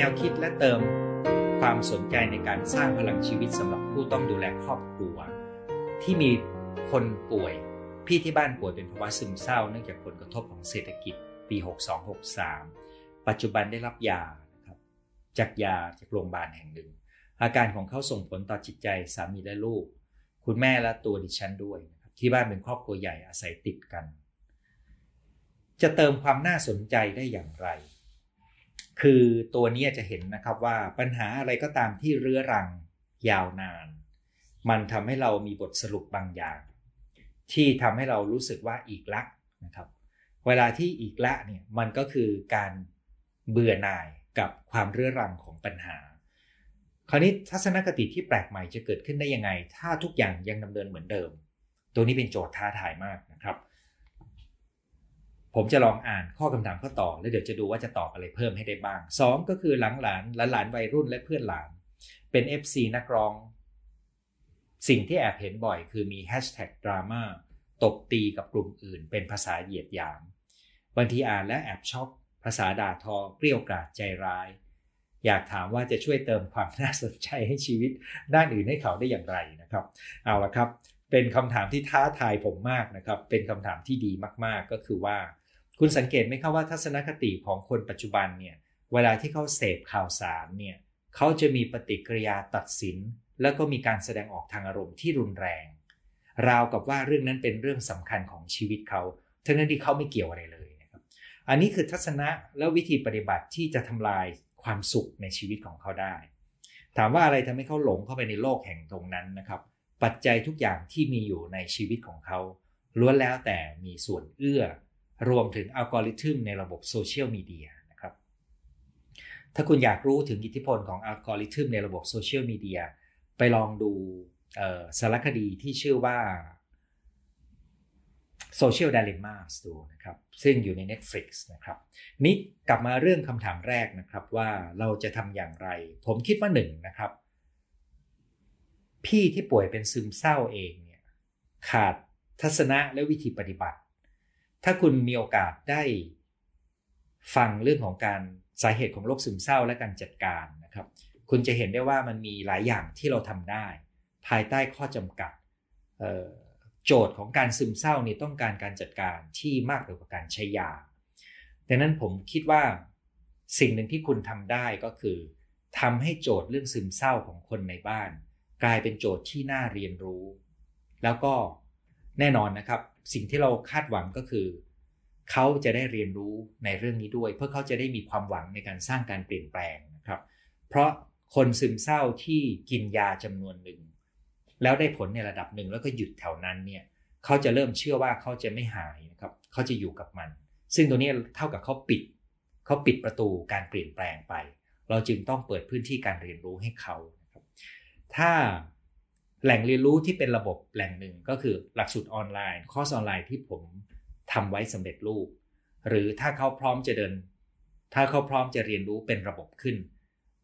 แนวคิดและเติมความสนใจในการสร้างพลังชีวิตสำหรับผู้ต้องดูแลครอบครัว ที่มีคนป่วยพี่ที่บ้านป่วยเป็นภาวะซึมเศร้าเนื่องจากผลกระทบของเศรษฐกิจปี 6263 ปัจจุบันได้รับยานะครับจากยาจากโรงพยาบาลแห่งหนึ่ง อาการของเขาส่งผลต่อจิตใจสามีและลูก คุณแม่และตัวดิฉันด้วยนะครับที่บ้านเป็นครอบครัวใหญ่อาศัยติดกัน จะเติมความน่าสนใจได้อย่างไร คือตัวนี้จะเห็นนะครับว่าปัญหาอะไรก็ตามที่เรื้อรังยาวนาน มันทำให้เรามีบทสรุปบางอย่าง ที่ทำให้เรารู้สึกว่าอีกละนะครับ เวลาที่อีกละเนี่ยมันก็คือการเบื่อหน่ายกับความเรื้อรังของปัญหา คราวนี้ทัศนคติที่แปลกใหม่จะเกิดขึ้นได้ยังไง ถ้าทุกอย่างยังดำเนินเหมือนเดิม ตัวนี้เป็นโจทย์ท้าทายมาก ผมจะลองอ่านข้อคำถามข้อต่อ แล้วเดี๋ยวจะดูว่าจะตอบอะไรเพิ่มให้ได้บ้าง 2 ก็คือหลังหลานหลานหลานวัยรุ่นและเพื่อนหลาน เป็น FC นักร้อง สิ่งที่แอบเห็นบ่อย คือมีแฮชแท็กดราม่าตบตีกับกลุ่มอื่น เป็นภาษาเหยียดหยาม บางทีอ่านและแอบช็อกภาษาด่าทอเปรี้ยวกราดใจร้าย อยากถามว่าจะช่วยเติมความน่าสนใจให้ชีวิต ด้านอื่นให้เขาได้อย่างไรนะครับ เอาละครับ เป็นคำถามที่ท้าทายผมมากนะครับ เป็นคำถามที่ดีมากๆก็คือว่า คุณสังเกตไหมครับว่าทัศนคติของคนปัจจุบันเนี่ยเวลาที่เขาเสพข่าวสารเนี่ยเขาจะมีปฏิกิริยาตัดสิน แล้วก็มีการแสดงออกทางอารมณ์ที่รุนแรง ราวกับว่าเรื่องนั้นเป็นเรื่องสำคัญของชีวิตเขาทั้งนั้นที่เขาไม่เกี่ยวอะไรเลยนะครับอันนี้คือทัศนะและวิธีปฏิบัติที่จะทำลายความสุขในชีวิตของเขาได้ ถามว่าอะไรทำให้เขาหลงเข้าไปในโลกแห่งตรงนั้นนะครับ ปัจจัยทุกอย่างที่มีอยู่ในชีวิตของเขาล้วนแล้วแต่มีส่วนเอื้อ รวมถึงอัลกอริทึมในระบบโซเชียลมีเดียนะครับ ถ้าคุณอยากรู้ถึงอิทธิพลของอัลกอริทึมในระบบโซเชียลมีเดียไปลองดูสารคดีที่ชื่อว่า Social Dilemmas ดูนะครับ ซึ่งอยู่ใน Netflix นะครับ นี่กลับมาเรื่องคำถามแรกนะครับว่าเราจะทำอย่างไร ผมคิดว่าหนึ่งนะครับ พี่ที่ป่วยเป็นซึมเศร้าเองเนี่ยขาดทัศนะและวิธีปฏิบัติ ถ้าคุณมีโอกาสได้ฟังเรื่องของการสาเหตุของโรคซึมเศร้าและการจัดการนะครับ คุณจะเห็นได้ว่ามันมีหลายอย่างที่เราทำได้ ภายใต้ข้อจำกัดโจทย์ของการซึมเศร้านี่ต้องการการจัดการที่มากกว่าการใช้ยาดังนั้นผมคิดว่าสิ่งหนึ่งที่คุณทำได้ก็คือทำให้โจทย์เรื่องซึมเศร้าของคนในบ้าน กลายเป็นโจทย์ที่น่าเรียนรู้ แล้วก็ แน่นอนนะครับ สิ่งที่เราคาดหวังก็คือ เขาจะได้เรียนรู้ในเรื่องนี้ด้วย เพื่อเขาจะได้มีความหวังในการสร้างการเปลี่ยนแปลงนะครับ เพราะคนซึมเศร้าที่กินยาจำนวนหนึ่ง แล้วได้ผลในระดับหนึ่งแล้วก็หยุดแถวนั้นเนี่ยเขาจะเริ่มเชื่อว่าเขาจะไม่หายนะครับเขาจะอยู่กับมัน ซึ่งตัวนี้เท่ากับเขาปิดเขาปิดประตูการเปลี่ยนแปลงไป เราจึงต้องเปิดพื้นที่การเรียนรู้ให้เขาถ้า แหล่งเรียนรู้ที่เป็นระบบแหล่งหนึ่งก็คือหลักสูตรออนไลน์ คอร์สออนไลน์ที่ผมทำไว้สำเร็จรูป หรือถ้าเขาพร้อมจะเดิน ถ้าเขาพร้อมจะเรียนรู้เป็นระบบขึ้น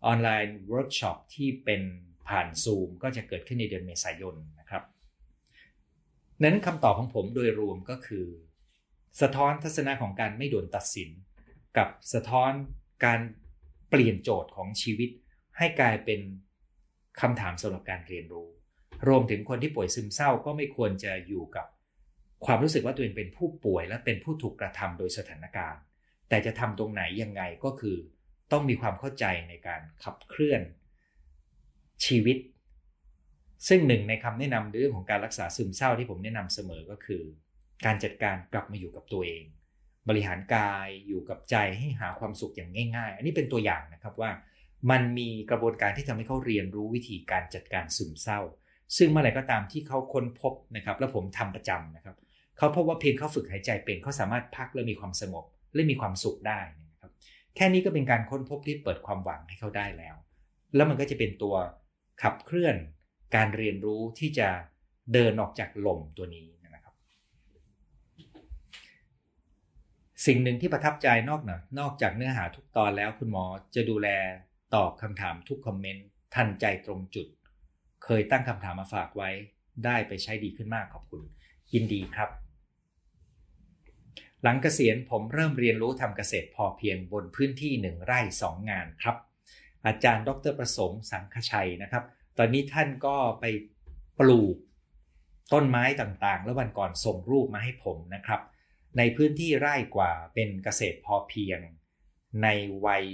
ออนไลน์เวิร์กช็อปที่เป็นผ่านซูมก็จะเกิดขึ้นในเดือนเมษายนนะครับ นั้นคำตอบของผมโดยรวมก็คือ สะท้อนทัศนะของการไม่โดนตัดสิน กับสะท้อนการเปลี่ยนโจทย์ของชีวิต ให้กลายเป็นคำถามสำหรับการเรียนรู้ รวมถึงคนที่ป่วยซึมเศร้าก็ไม่ควรจะอยู่กับ ความรู้สึกว่าตัวเองเป็นผู้ป่วยและเป็นผู้ถูกกระทำโดยสถานการณ์ แต่จะทำตรงไหนยังไงก็คือ ต้องมีความเข้าใจในการขับเคลื่อน ชีวิต ซึ่งหนึ่งในคำแนะนำเรื่องของการรักษาซึมเศร้าที่ผมแนะนำเสมอก็คือ การจัดการกลับมาอยู่กับตัวเอง บริหารกายอยู่กับใจให้หาความสุขอย่างง่าย ๆ อันนี้เป็นตัวอย่างนะครับว่า มันมีกระบวนการที่ทำให้เขาเรียนรู้วิธีการจัดการซึมเศร้า ซึ่งเมื่อไหร่ก็ตามที่เขาค้นพบนะครับแล้วผมทำประจำนะครับเขาพบว่าเพียงเขาฝึกหายใจเป็นเขาสามารถพักและมีความสงบและมีความสุขได้นะครับแค่นี้ก็เป็นการค้นพบที่เปิดความหวังให้เขาได้แล้ว แล้วมันก็จะเป็นตัวขับเคลื่อนการเรียนรู้ที่จะเดินออกจากหล่มตัวนี้นะครับ สิ่งหนึ่งที่ประทับใจนอกนะนอกจากเนื้อหาทุกตอนแล้วคุณหมอจะดูแลตอบคำถามทุกคอมเมนต์ทันใจตรงจุด เคยตั้งคำถามมาฝากไว้ ได้ไปใช้ดีขึ้นมากขอบคุณ ยินดีครับ หลังเกษียณผมเริ่มเรียนรู้ทำเกษตรพอเพียงบนพื้นที่หนึ่งไร่สองงานครับ อาจารย์ดรประสงค์สังคชัยนะครับ ตอนนี้ท่านก็ไปปลูกต้นไม้ต่างๆ แล้ววันก่อนส่งรูปมาให้ผมนะครับ ในพื้นที่ไร่กว่าเป็นเกษตรพอเพียง ในวัย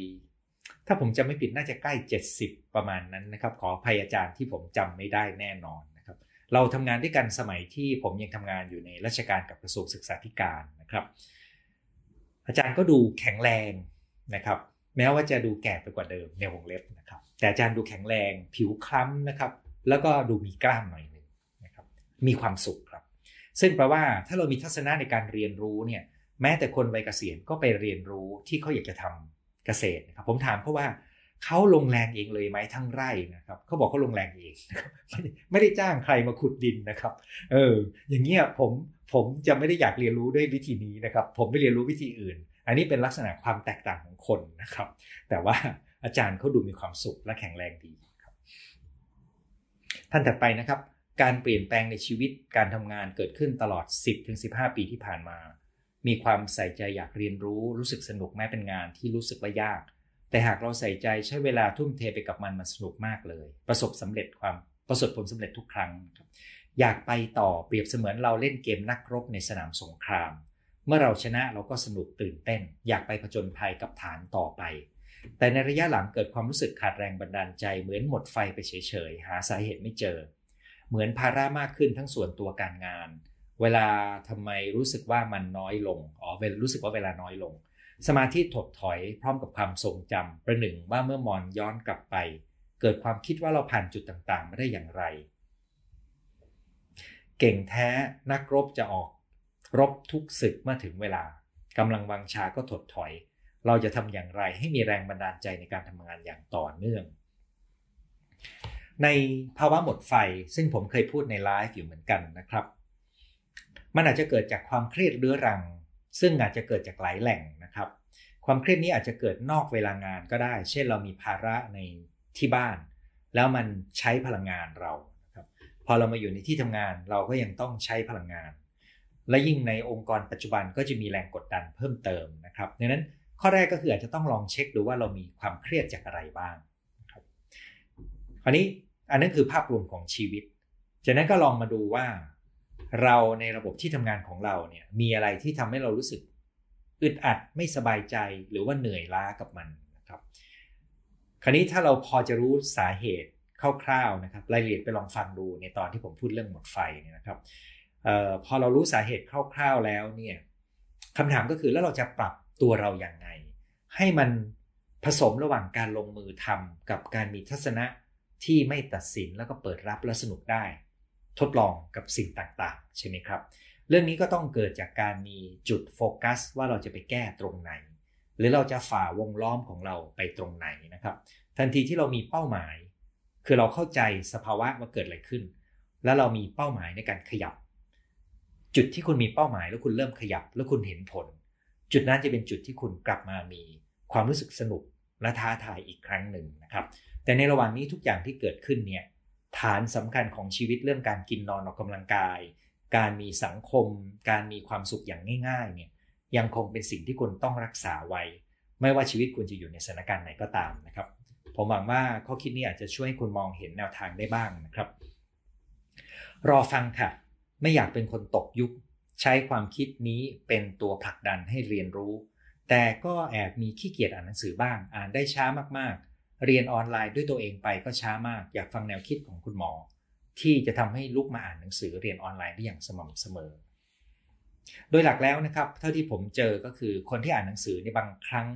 ถ้าผมจำไม่ผิดน่าจะใกล้ 70 ประมาณนั้นนะครับ ขอภัยอาจารย์ที่ผมจำไม่ได้แน่นอนนะครับ เราทำงานด้วยกันสมัยที่ผมยังทำงานอยู่ในราชการกับกระทรวงศึกษาธิการนะครับ อาจารย์ก็ดูแข็งแรงนะครับ แม้ว่าจะดูแก่ไปกว่าเดิมในวงเล็บนะครับ แต่อาจารย์ดูแข็งแรงผิวคล้ำนะครับ แล้วก็ดูมีกล้ามหน่อยหนึ่งนะครับ มีความสุขครับ ซึ่งแปลว่าถ้าเรามีทัศนะในการเรียนรู้เนี่ยแม้แต่คนวัยเกษียณก็ไปเรียนรู้ที่เขาอยากจะทำเกษตรนะครับผมถามเขาว่าเขาลงแรงเองเลยไหมทั้งไร่นะครับเขาบอกเขาลงแรงเองไม่ได้ไม่ได้จ้างใครมาขุดดินนะครับ เออ อย่างเงี้ยผมผมจะไม่ได้อยากเรียนรู้ด้วยวิธีนี้นะครับ ผมไปเรียนรู้วิธีอื่น อันนี้เป็นลักษณะความแตกต่างของคนนะครับ แต่ว่าอาจารย์เขาดูมีความสุขและแข็งแรงดีครับ ท่านถัดไปนะครับ การเปลี่ยนแปลงในชีวิตการทำงานเกิดขึ้นตลอด 10-15 ปีที่ผ่านมา มีความใส่ใจอยากเรียนรู้ รู้สึกสนุกแม้เป็นงานที่รู้สึกว่ายาก แต่หากเราใส่ใจใช้เวลาทุ่มเทไปกับมันมันสนุกมากเลย ประสบสำเร็จความประสบผลสำเร็จทุกครั้งครับอยากไปต่อเปรียบเสมือนเราเล่นเกมนักรบในสนามสงคราม เมื่อเราชนะเราก็สนุกตื่นเต้น อยากไปผจญภัยกับฐานต่อไป แต่ในระยะหลังเกิดความรู้สึกขาดแรงบันดาลใจ เหมือนหมดไฟไปเฉยๆ หาสาเหตุไม่เจอ เหมือนภาระมากขึ้นทั้งส่วนตัวการงาน เวลาทำไมรู้สึกว่ามันน้อยลง อ๋อเวลรู้สึกว่าเวลาน้อยลง สมาธิถดถอยพร้อมกับความทรงจำประหนึ่งว่าเมื่อมอนย้อนกลับไป เกิดความคิดว่าเราผ่านจุดต่างๆมาได้อย่างไร เก่งแท้นักรบจะออก รบทุกศึกเมื่อถึงเวลากำลังวังชาก็ถดถอย เราจะทำอย่างไรให้มีแรงบันดาลใจในการทำงานอย่างต่อเนื่อง ในภาวะหมดไฟซึ่งผมเคยพูดในไลฟ์อยู่เหมือนกันนะครับ มันอาจจะเกิดจากความเครียดเรื้อรัง ซึ่งอาจจะเกิดจากหลายแหล่งนะครับ ความเครียดนี้อาจจะเกิดนอกเวลางานก็ได้ เช่นเรามีภาระในที่บ้าน แล้วมันใช้พลังงานเราครับพอเรามาอยู่ในที่ทำงานเราก็ยังต้องใช้พลังงาน และยิ่งในองค์กรปัจจุบันก็จะมีแรงกดดันเพิ่มเติมนะครับดังนั้นข้อแรกก็คืออาจจะต้องลองเช็คดูว่าเรามีความเครียดจากอะไรบ้างครับคราวนี้อันนั้นคือภาพรวมของชีวิตจากนั้นก็ลองมาดูว่า เราในระบบที่ทำงานของเราเนี่ยมีอะไรที่ทำให้เรารู้สึกอึดอัดไม่สบายใจหรือว่าเหนื่อยล้ากับมันนะครับ คราวนี้ถ้าเราพอจะรู้สาเหตุคร่าวๆนะครับรายละเอียดไปลองฟังดูในตอนที่ผมพูดเรื่องหมดไฟเนี่ยนะครับออพอเรารู้สาเหตุคร่าวๆแล้วเนี่ยคำถามก็คือแล้วเราจะปรับตัวเราอย่างไง ให้มันผสมระหว่างการลงมือทำกับการมีทัศนะที่ไม่ตัดสินแล้วก็เปิดรับและสนุกได้ ทดลองกับสิ่งต่างๆ ใช่ไหมครับ เรื่องนี้ก็ต้องเกิดจากการมีจุดโฟกัส ว่าเราจะไปแก้ตรงไหน หรือเราจะฝ่าวงล้อมของเราไปตรงไหนนะครับ ทันทีที่เรามีเป้าหมาย คือเราเข้าใจสภาวะว่าเกิดอะไรขึ้น แล้วเรามีเป้าหมายในการขยับ จุดที่คุณมีเป้าหมายแล้วคุณเริ่มขยับ แล้วคุณเห็นผล จุดนั้นจะเป็นจุดที่คุณกลับมามีความรู้สึกสนุกและท้าทายอีกครั้งหนึ่งนะครับ แต่ในระหว่างนี้ทุกอย่างที่เกิดขึ้นเนี่ย ฐานสำคัญของชีวิตเรื่องการกินนอนออกกำลังกาย การมีสังคม การมีความสุขอย่างง่าย ๆ เนี่ยยังคงเป็นสิ่งที่คุณต้องรักษาไว้ ไม่ว่าชีวิตคุณจะอยู่ในสถานการณ์ไหนก็ตามนะครับ ผมหวังว่าข้อคิดนี้อาจจะช่วยให้คุณมองเห็นแนวทางได้บ้างนะครับ รอฟังค่ะ ไม่อยากเป็นคนตกยุค ใช้ความคิดนี้เป็นตัวผลักดันให้เรียนรู้ แต่ก็แอบมีขี้เกียจอ่านหนังสือบ้าง อ่านได้ช้ามากๆ เรียนออนไลน์ด้วยตัวเองไปก็ช้ามาก อยากฟังแนวคิดของคุณหมอ ที่จะทำให้ลุกมาอ่านหนังสือเรียนออนไลน์ได้อย่างสม่ำเสมอ โดยหลักแล้วนะครับ เท่าที่ผมเจอก็คือคนที่อ่านหนังสือในบางครั้ง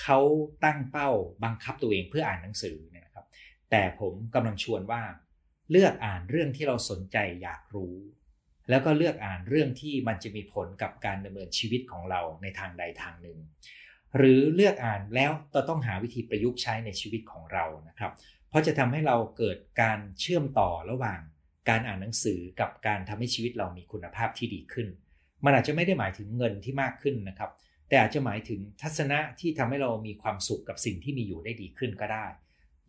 เขาตั้งเป้าบังคับตัวเองเพื่ออ่านหนังสือเนี่ยนะครับ แต่ผมกำลังชวนว่า เลือกอ่านเรื่องที่เราสนใจอยากรู้ แล้วก็เลือกอ่านเรื่องที่มันจะมีผลกับการดำเนินชีวิตของเราในทางใดทางหนึ่ง หรือเลือกอ่านแล้วเราต้องหาวิธีประยุกต์ใช้ในชีวิตของเรานะครับ เพราะจะทำให้เราเกิดการเชื่อมต่อระหว่างการอ่านหนังสือกับการทำให้ชีวิตเรามีคุณภาพที่ดีขึ้น มันอาจจะไม่ได้หมายถึงเงินที่มากขึ้นนะครับ แต่อาจจะหมายถึงทัศนะที่ทำให้เรามีความสุขกับสิ่งที่มีอยู่ได้ดีขึ้นก็ได้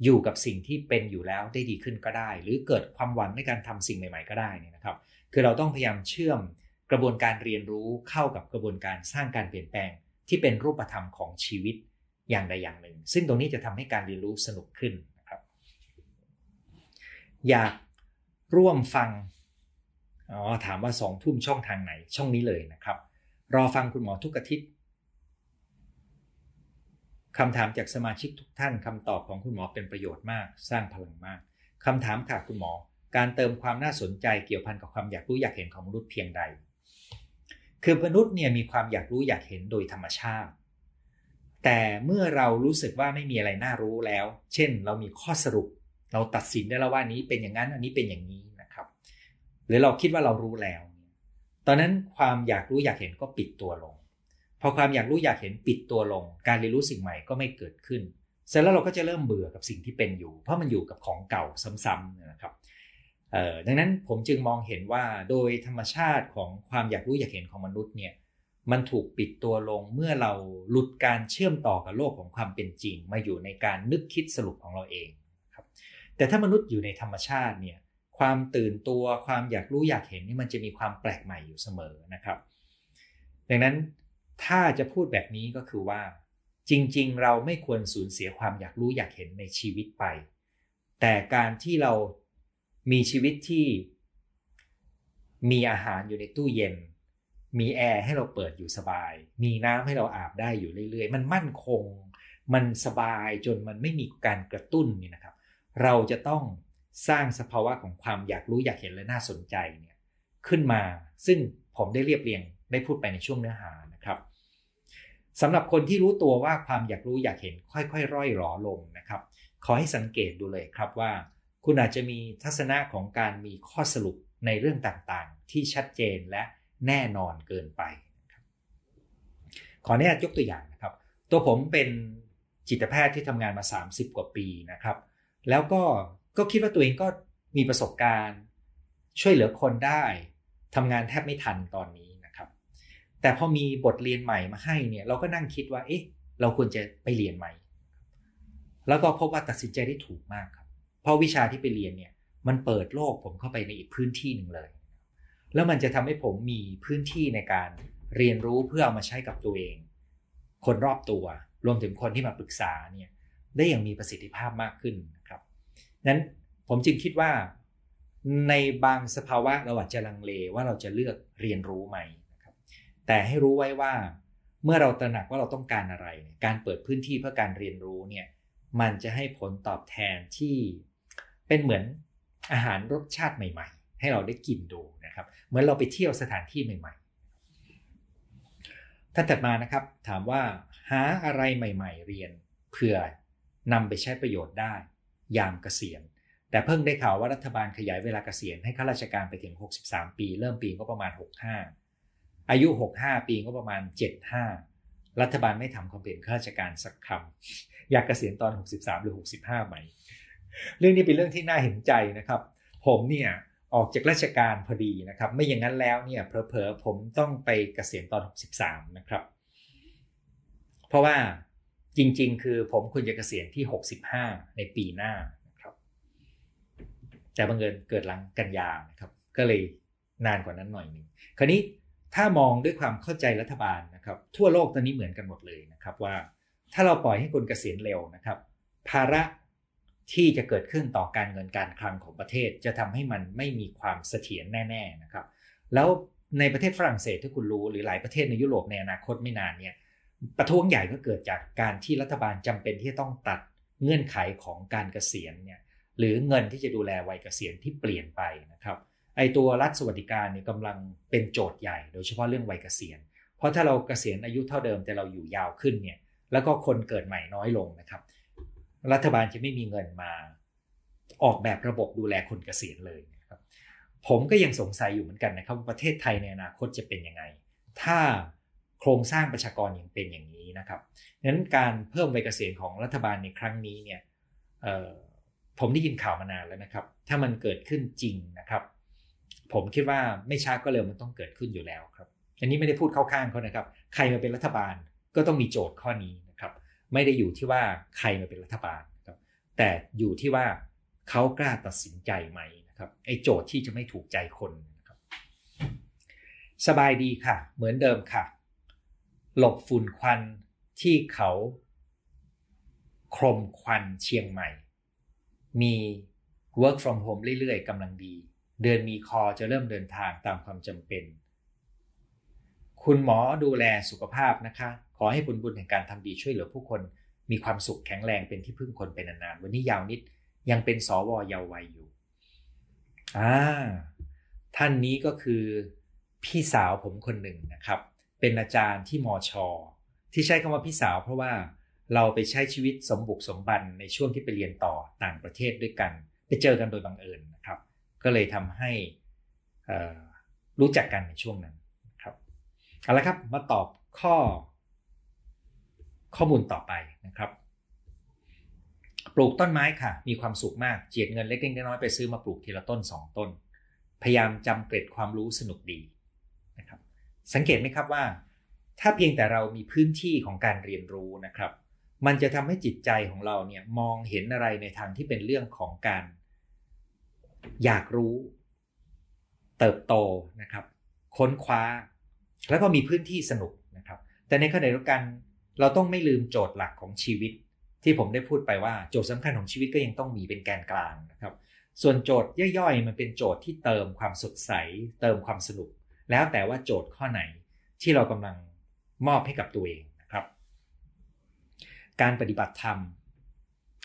อยู่กับสิ่งที่เป็นอยู่แล้วได้ดีขึ้นก็ได้ หรือเกิดความหวังในการทำสิ่งใหม่ๆก็ได้นี่นะครับ คือเราต้องพยายามเชื่อมกระบวนการเรียนรู้เข้ากับกระบวนการสร้างการเปลี่ยนแปลง ที่เป็นรูปธรรมของชีวิตอย่างใดอย่างหนึ่ง ซึ่งตรงนี้จะทำให้การเรียนรู้สนุกขึ้นนะครับ อยากร่วมฟังอ๋อถามว่าสองทุ่มช่องทางไหนช่องนี้เลยนะครับ รอฟังคุณหมอทุกอาทิตย์คำถามจากสมาชิกทุกท่านคำตอบของคุณหมอเป็นประโยชน์มาก สร้างพลังมากคำถามค่ะคุณหมอ การเติมความน่าสนใจเกี่ยวพันกับความอยากรู้อยากเห็นของมนุษย์เพียงใด คือมนุษย์เนี่ยมีความอยากรู้อยากเห็นโดยธรรมชาติ แต่เมื่อเรารู้สึกว่าไม่มีอะไรน่ารู้แล้ว เช่น เรามีข้อสรุป เราตัดสินได้แล้วว่านี้เป็นอย่างนั้นอันนี้เป็นอย่างนี้นะครับ หรือเราคิดว่าเรารู้แล้ว ตอนนั้นความอยากรู้อยากเห็นก็ปิดตัวลง พอความอยากรู้อยากเห็นปิดตัวลง การเรียนรู้สิ่งใหม่ก็ไม่เกิดขึ้น เสร็จแล้วเราก็จะเริ่มเบื่อกับสิ่งที่เป็นอยู่ เพราะมันอยู่กับของเก่าซ้ำๆนะครับ ดังนั้นผมจึงมองเห็นว่าโดยธรรมชาติของความอยากรู้อยากเห็นของมนุษย์เนี่ยมันถูกปิดตัวลงเมื่อเราหลุดการเชื่อมต่อกับโลกของความเป็นจริง มาอยู่ในการนึกคิดสรุปของเราเองครับแต่ถ้ามนุษย์อยู่ในธรรมชาติเนี่ยความตื่นตัวความอยากรู้อยากเห็นนี่มันจะมีความแปลกใหม่อยู่เสมอนะครับ ดังนั้นถ้าจะพูดแบบนี้ก็คือว่าจริง ๆ เราไม่ควรสูญเสียความอยากรู้อยากเห็นในชีวิตไป แต่การที่เรา มีชีวิตที่ มีอาหารอยู่ในตู้เย็น มีแอร์ให้เราเปิดอยู่สบาย มีน้ำให้เราอาบได้อยู่เรื่อยๆ มันมั่นคง มันสบายจนมันไม่มีการกระตุ้นนี่นะครับ เราจะต้องสร้างสภาวะของความอยากรู้อยากเห็นและน่าสนใจเนี่ยขึ้นมา ซึ่งผมได้เรียบเรียงได้พูดไปในช่วงเนื้อหานะครับสำหรับคนที่รู้ตัวว่าความอยากรู้อยากเห็นค่อยๆ ร่อยหลอลงนะครับ ขอให้สังเกตดูเลยครับว่า คุณอาจจะมีทัศนะของการมีข้อสรุปในเรื่องต่างๆ ที่ชัดเจนและแน่นอนเกินไปขออนุญาตยกตัวอย่างนะครับ ตัวผมเป็นจิตแพทย์ที่ทำงานมา 30 กว่าปีนะครับ แล้วก็ก็คิดว่าตัวเองก็มีประสบการณ์ ช่วยเหลือคนได้ทำงานแทบไม่ทันตอนนี้นะครับ แต่พอมีบทเรียนใหม่มาให้เนี่ยเราก็นั่งคิดว่า เอ๊ะ เราควรจะไปเรียนใหม่ แล้วก็พบว่าตัดสินใจได้ถูกมากครับ เพราะวิชาที่ไปเรียนเนี่ยมันเปิดโลกผมเข้าไปในอีกพื้นที่หนึ่งเลย แล้วมันจะทำให้ผมมีพื้นที่ในการเรียนรู้เพื่อเอามาใช้กับตัวเอง คนรอบตัว รวมถึงคนที่มาปรึกษาเนี่ยได้อย่างมีประสิทธิภาพมากขึ้นนะครับนั้นผมจึงคิดว่า ในบางสภาวะเราอาจจะลังเลว่าเราจะเลือกเรียนรู้ไหมนะครับ แต่ให้รู้ไว้ว่า เมื่อเราตระหนักว่าเราต้องการอะไร การเปิดพื้นที่เพื่อการเรียนรู้เนี่ยมันจะให้ผลตอบแทนที่ เป็นเหมือนอาหารรสชาติใหม่ ๆ ให้เราได้กินดูนะครับ เหมือนเราไปเที่ยวสถานที่ใหม่ ๆ ท่านถัดมานะครับ ถามว่าหาอะไรใหม่ ๆ เรียนเพื่อนำไปใช้ประโยชน์ได้ ยามเกษียณ แต่เพิ่งได้ข่าวว่ารัฐบาลขยายเวลาเกษียณให้ข้าราชการไปถึง 63 ปี เริ่มปีก็ประมาณ 65 อายุ 65 ปีก็ประมาณ 75 รัฐบาลไม่ทำความเป็นข้าราชการสักคำอยากเกษียณตอน 63 หรือ 65 ไหม เรื่องนี้เป็นเรื่องที่น่าเห็นใจนะครับ ผมเนี่ยออกจากราชการพอดีนะครับ ไม่อย่างนั้นแล้วเนี่ยเพอๆผมต้องไปเกษียณตอน 63 นะครับ เพราะว่าจริง ๆ คือผมควรจะเกษียณที่ 65 ในปีหน้านะครับ แต่บังเอิญเกิดหลังกันยานะครับ ก็เลยนานกว่านั้นหน่อยหนึ่งคราวนี้ถ้ามองด้วยความเข้าใจรัฐบาลนะครับ ทั่วโลกตอนนี้เหมือนกันหมดเลยนะครับว่า ถ้าเราปล่อยให้คนเกษียณเร็วนะครับ ภาระ ที่จะเกิดขึ้นต่อการเงินการคลังของประเทศ จะทำให้มันไม่มีความเสถียรแน่ๆนะครับ แล้วในประเทศฝรั่งเศสที่คุณรู้หรือหลายประเทศในยุโรปในอนาคตไม่นานเนี่ยประท้วงใหญ่ก็เกิดจากการที่รัฐบาลจำเป็นที่จะต้องตัดเงื่อนไขของการเกษียณเนี่ยหรือเงินที่จะดูแลวัยเกษียณที่เปลี่ยนไปนะครับไอตัวรัฐสวัสดิการเนี่ยกำลังเป็นโจทย์ใหญ่ โดยเฉพาะเรื่องวัยเกษียณ เพราะถ้าเราเกษียณอายุเท่าเดิมแต่เราอยู่ยาวขึ้นเนี่ยแล้วก็คนเกิดใหม่น้อยลงนะครับ รัฐบาลจะไม่มีเงินมาออกแบบระบบดูแลคนเกษียณเลยนะครับผมก็ยังสงสัยอยู่เหมือนกันนะครับว่าประเทศไทยในอนาคตจะเป็นยังไง ถ้าโครงสร้างประชากรยังเป็นอย่างนี้นะครับนั้นการเพิ่มวัยเกษียณของรัฐบาลในครั้งนี้เนี่ยผมได้ยินข่าวมานานแล้วนะครับ ถ้ามันเกิดขึ้นจริงนะครับ ผมคิดว่าไม่ช้าก็เร็วมันต้องเกิดขึ้นอยู่แล้วครับ อันนี้ไม่ได้พูดเข้าข้างเขานะครับ ใครมาเป็นรัฐบาลก็ต้องมีโจทย์ข้อนี้น ไม่ได้อยู่ที่ว่าใครมาเป็นรัฐบาลครับแต่อยู่ที่ว่าเขากล้าตัดสินใจไหมนะครับไอ้โจทย์ที่จะไม่ถูกใจคนนะครับสบายดีค่ะ เหมือนเดิมค่ะ หลบฝุ่นควันที่เขาครมควันเชียงใหม่ มี work from home เรื่อยๆกำลังดี เดือนมีคอจะเริ่มเดินทางตามความจำเป็น คุณหมอดูแลสุขภาพนะคะ ขอให้ผลบุญแห่งการทำดีช่วยเหลือผู้คน มีความสุขแข็งแรงเป็นที่พึ่งคนเป็นนานๆวันนี้ยาวนิดยังเป็นสวเยาววัยอยู่อ่าท่านนี้ก็คือพี่สาวผมคนหนึ่งนะครับ เป็นอาจารย์ที่มอชอที่ใช้คำว่าพี่สาวเพราะว่าเราไปใช้ชีวิตสมบุกสมบันในช่วงที่ไปเรียนต่อต่างประเทศด้วยกัน ไปเจอกันโดยบังเอิญนะครับ ก็เลยทำให้รู้จักกันในช่วงนั้นครับเอาละครับมาตอบข้อ ข้อมูลต่อไปนะครับ ปลูกต้นไม้ค่ะ มีความสุขมากเจียดเงินเล็กๆน้อยๆไปซื้อมาปลูกทีละต้น 2 ต้น พยายามจำเกร็ดความรู้สนุกดีนะครับ สังเกตไหมครับว่า ถ้าเพียงแต่เรามีพื้นที่ของการเรียนรู้นะครับ มันจะทำให้จิตใจของเราเนี่ยมองเห็นอะไรในทางที่เป็นเรื่องของการอยากรู้ เติบโตนะครับ ค้นคว้า แล้วก็มีพื้นที่สนุกนะครับ แต่ในขณะเดียวกัน เราต้องไม่ลืมโจทย์หลักของชีวิต ที่ผมได้พูดไปว่าโจทย์สำคัญของชีวิตก็ยังต้องมีเป็นแกนกลางนะครับ ส่วนโจทย์ย่อยๆ มันเป็นโจทย์ที่เติมความสดใส เติมความสนุก แล้วแต่ว่าโจทย์ข้อไหนที่เรากำลังมอบให้กับตัวเองนะครับ การปฏิบัติธรรม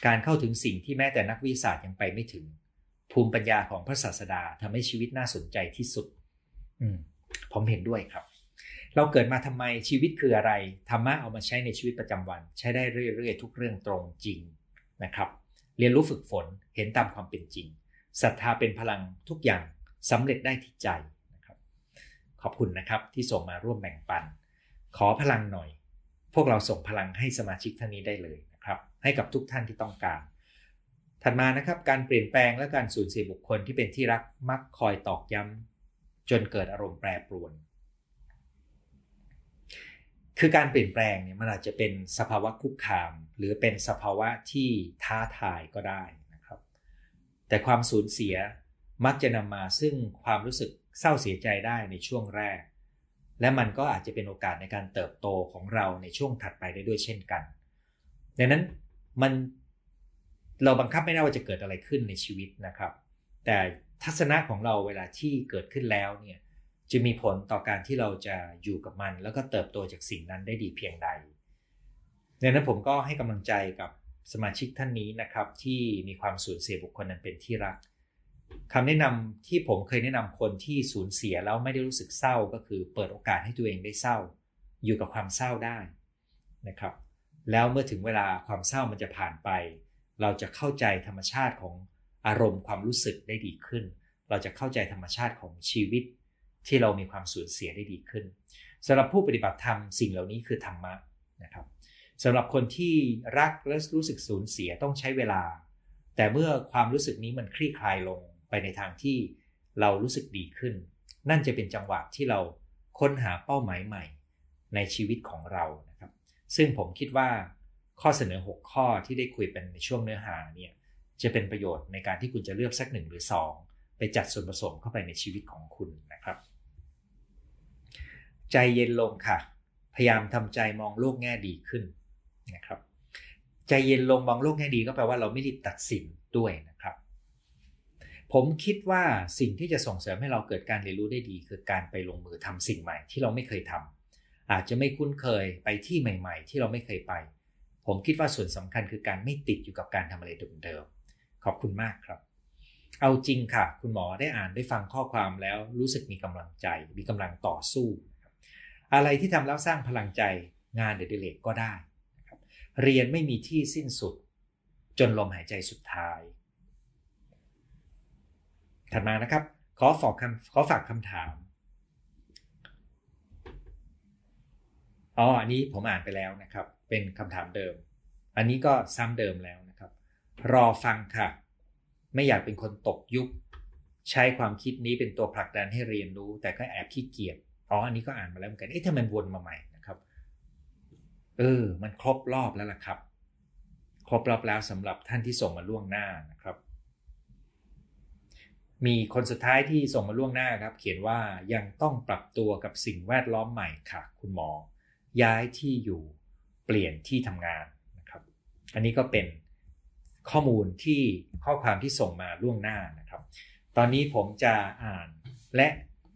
การเข้าถึงสิ่งที่แม้แต่นักวิทยาศาสตร์ยังไปไม่ถึง ภูมิปัญญาของพระศาสดาทำให้ชีวิตน่าสนใจที่สุด อืมผมเห็นด้วยครับ เราเกิดมาทำไมชีวิตคืออะไรธรรมะเอามาใช้ในชีวิตประจำวัน ใช้ได้เรื่อยๆ ทุกเรื่องตรงจริงนะครับ เรียนรู้ฝึกฝนเห็นตามความเป็นจริงศรัทธาเป็นพลังทุกอย่างสำเร็จได้ที่ใจนะครับ ขอบคุณนะครับที่ส่งมาร่วมแบ่งปัน ขอพลังหน่อย พวกเราส่งพลังให้สมาชิกท่านนี้ได้เลยนะครับ ให้กับทุกท่านที่ต้องการ ถัดมานะครับการเปลี่ยนแปลงและการสูญเสียบุคคลที่เป็นที่รักมักคอยตอกย้ำจนเกิดอารมณ์แปรปรวน คือการเปลี่ยนแปลงเนี่ยมันอาจจะเป็นสภาวะคุกคาม หรือเป็นสภาวะที่ท้าทายก็ได้นะครับ แต่ความสูญเสียมักจะนำมาซึ่งความรู้สึกเศร้าเสียใจได้ในช่วงแรก และมันก็อาจจะเป็นโอกาสในการเติบโตของเราในช่วงถัดไปได้ด้วยเช่นกัน ดังนั้นมันเราบังคับไม่ได้ว่าจะเกิดอะไรขึ้นในชีวิตนะครับ แต่ทัศนะของเราเวลาที่เกิดขึ้นแล้วเนี่ย จะมีผลต่อการที่เราจะอยู่กับมัน แล้วก็เติบโตจากสิ่งนั้นได้ดีเพียงใดดังนั้นผมก็ให้กำลังใจกับสมาชิกท่านนี้นะครับ ที่มีความสูญเสียบุคคลนั้นเป็นที่รักคำแนะนำที่ผมเคยแนะนำคนที่สูญเสียแล้วไม่ได้รู้สึกเศร้าก็คือเปิดโอกาสให้ตัวเองได้เศร้า อยู่กับความเศร้าได้นะครับ แล้วเมื่อถึงเวลาความเศร้ามันจะผ่านไป เราจะเข้าใจธรรมชาติของอารมณ์ความรู้สึกได้ดีขึ้น เราจะเข้าใจธรรมชาติของชีวิต ที่เรามีความสูญเสียได้ดีขึ้นสำหรับผู้ปฏิบัติธรรมสิ่งเหล่านี้คือธรรมะนะครับสำหรับคนที่รักและรู้สึกสูญเสียต้องใช้เวลา แต่เมื่อความรู้สึกนี้มันคลี่คลายลงไปในทางที่เรารู้สึกดีขึ้น นั่นจะเป็นจังหวะที่เราค้นหาเป้าหมายใหม่ในชีวิตของเรานะครับ ซึ่งผมคิดว่าข้อเสนอ 6 ข้อที่ได้คุยเป็นในช่วงเนื้อหาเนี่ยจะเป็นประโยชน์ในการที่คุณจะเลือกสักหนึ่งหรือ 2 ไปจัดส่วนผสมเข้าไปในชีวิตของคุณนะ ใจเย็นลงค่ะ พยายามทำใจมองโลกแง่ดีขึ้นนะครับ ใจเย็นลงมองโลกแง่ดีก็แปลว่าเราไม่รีบตัดสินด้วยนะครับ ผมคิดว่าสิ่งที่จะส่งเสริมให้เราเกิดการเรียนรู้ได้ดี คือการไปลงมือทำสิ่งใหม่ ที่เราไม่เคยทำอาจจะไม่คุ้นเคยไปที่ใหม่ ๆ ที่เราไม่เคยไป ผมคิดว่าส่วนสำคัญคือการไม่ติดอยู่กับการทำอะไรเดิมๆขอบคุณมากครับเอาจริงค่ะ คุณหมอได้อ่านได้ฟังข้อความแล้วรู้สึกมีกำลังใจ มีกำลังต่อสู้ อะไรที่ทำแล้วสร้างพลังใจงานเดดิเลกก็ได้นะครับเรียนไม่มีที่สิ้นสุด จนลมหายใจสุดท้าย ถัดมานะครับ ขอฝากคำขอฝากคำถามอ๋ออันนี้ผมอ่านไปแล้วนะครับ เป็นคำถามเดิม อันนี้ก็ซ้ำเดิมแล้วนะครับ รอฟังค่ะ ไม่อยากเป็นคนตกยุค ใช้ความคิดนี้เป็นตัวผลักดันให้เรียนรู้ แต่ก็แอบขี้เกียจ อ๋ออันนี้ก็อ่านมาแล้วเหมือนกันเอ๊ะทำไมวนมาใหม่นะครับ เออ มันครบรอบแล้วล่ะครับ ครบรอบแล้วสำหรับท่านที่ส่งมาล่วงหน้านะครับ มีคนสุดท้ายที่ส่งมาล่วงหน้าครับ เขียนว่ายังต้องปรับตัวกับสิ่งแวดล้อมใหม่ค่ะ คุณหมอ ย้ายที่อยู่เปลี่ยนที่ทำงานนะครับ อันนี้ก็เป็นข้อมูลที่ข้อความที่ส่งมาล่วงหน้านะครับ ตอนนี้ผมจะอ่านและ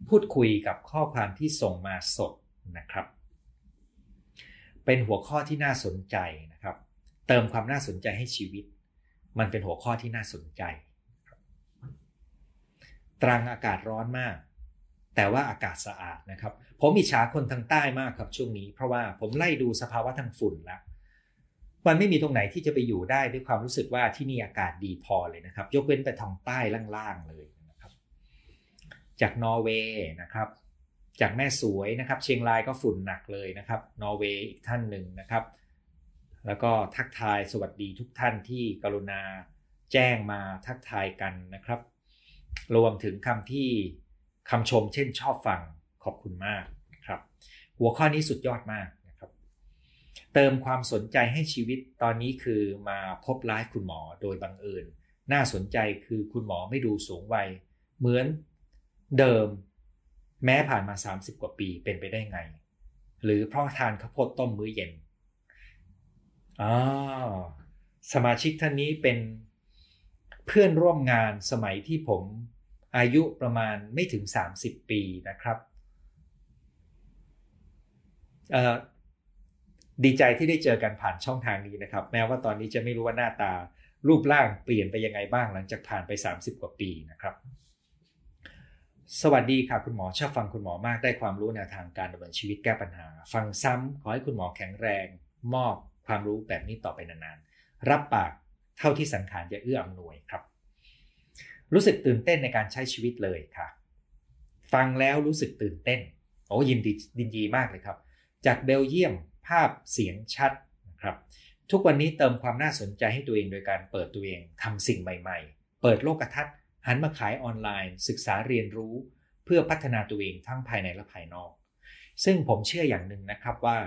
พูดคุยกับข้อความที่ส่งมาสดนะครับ เป็นหัวข้อที่น่าสนใจนะครับ เติมความน่าสนใจให้ชีวิต มันเป็นหัวข้อที่น่าสนใจ ตรังอากาศร้อนมาก แต่ว่าอากาศสะอาดนะครับ ผมอิจฉาคนทางใต้มากครับช่วงนี้ เพราะว่าผมไล่ดูสภาวะทางฝุ่นแล้วมันไม่มีตรงไหนที่จะไปอยู่ได้ด้วยความรู้สึกว่าที่นี่อากาศดีพอเลยนะครับ ยกเว้นไปทางใต้ล่างๆเลย จากนอร์เวย์นะครับ จากแม่สวยนะครับ เชียงรายก็ฝุ่นหนักเลยนะครับ นอร์เวย์อีกท่านหนึ่งนะครับ แล้วก็ทักทายสวัสดีทุกท่านที่กรุณาแจ้งมาทักทายกันนะครับ รวมถึงคำที่คำชมเช่นชอบฟังขอบคุณมากนะครับ หัวข้อนี้สุดยอดมากนะครับ เติมความสนใจให้ชีวิตตอนนี้คือมาพบไลฟ์คุณหมอโดยบังเอิญน่าสนใจคือคุณหมอไม่ดูสูงวัย เหมือน เดิม แม้ผ่านมา 30 กว่าปีเป็นไปได้ไง หรือเพราะทานข้าวโพดต้มมื้อเย็นอ๋อสมาชิกท่านนี้เป็นเพื่อนร่วมงานสมัยที่ผมอายุประมาณไม่ถึง 30 ปีนะครับดีใจที่ได้เจอกันผ่านช่องทางนี้นะครับ แม้ว่าตอนนี้จะไม่รู้ว่าหน้าตารูปร่างเปลี่ยนไปยังไงบ้างหลังจากผ่านไป 30 กว่าปีนะครับ สวัสดีค่ะคุณหมอชอบฟังคุณหมอมากได้ความรู้แนวทางการดำเนินชีวิตแก้ปัญหา ฟังซ้ำขอให้คุณหมอแข็งแรง มอบความรู้แบบนี้ต่อไปนานๆ รับปากเท่าที่สังขารจะเอื้ออำนวยครับ รู้สึกตื่นเต้นในการใช้ชีวิตเลยค่ะ ฟังแล้วรู้สึกตื่นเต้น โอ้ยินดียินดีมากเลยครับ จากเบลเยียมภาพเสียงชัดนะครับ ทุกวันนี้เติมความน่าสนใจให้ตัวเองโดยการเปิดตัวเองทำสิ่งใหม่ ๆ เปิดโลกทัศน์ หันมาขายออนไลน์ ศึกษาเรียนรู้ เพื่อพัฒนาตัวเองทั้งภายในและภายนอก ซึ่งผมเชื่ออย่างหนึ่งนะครับว่า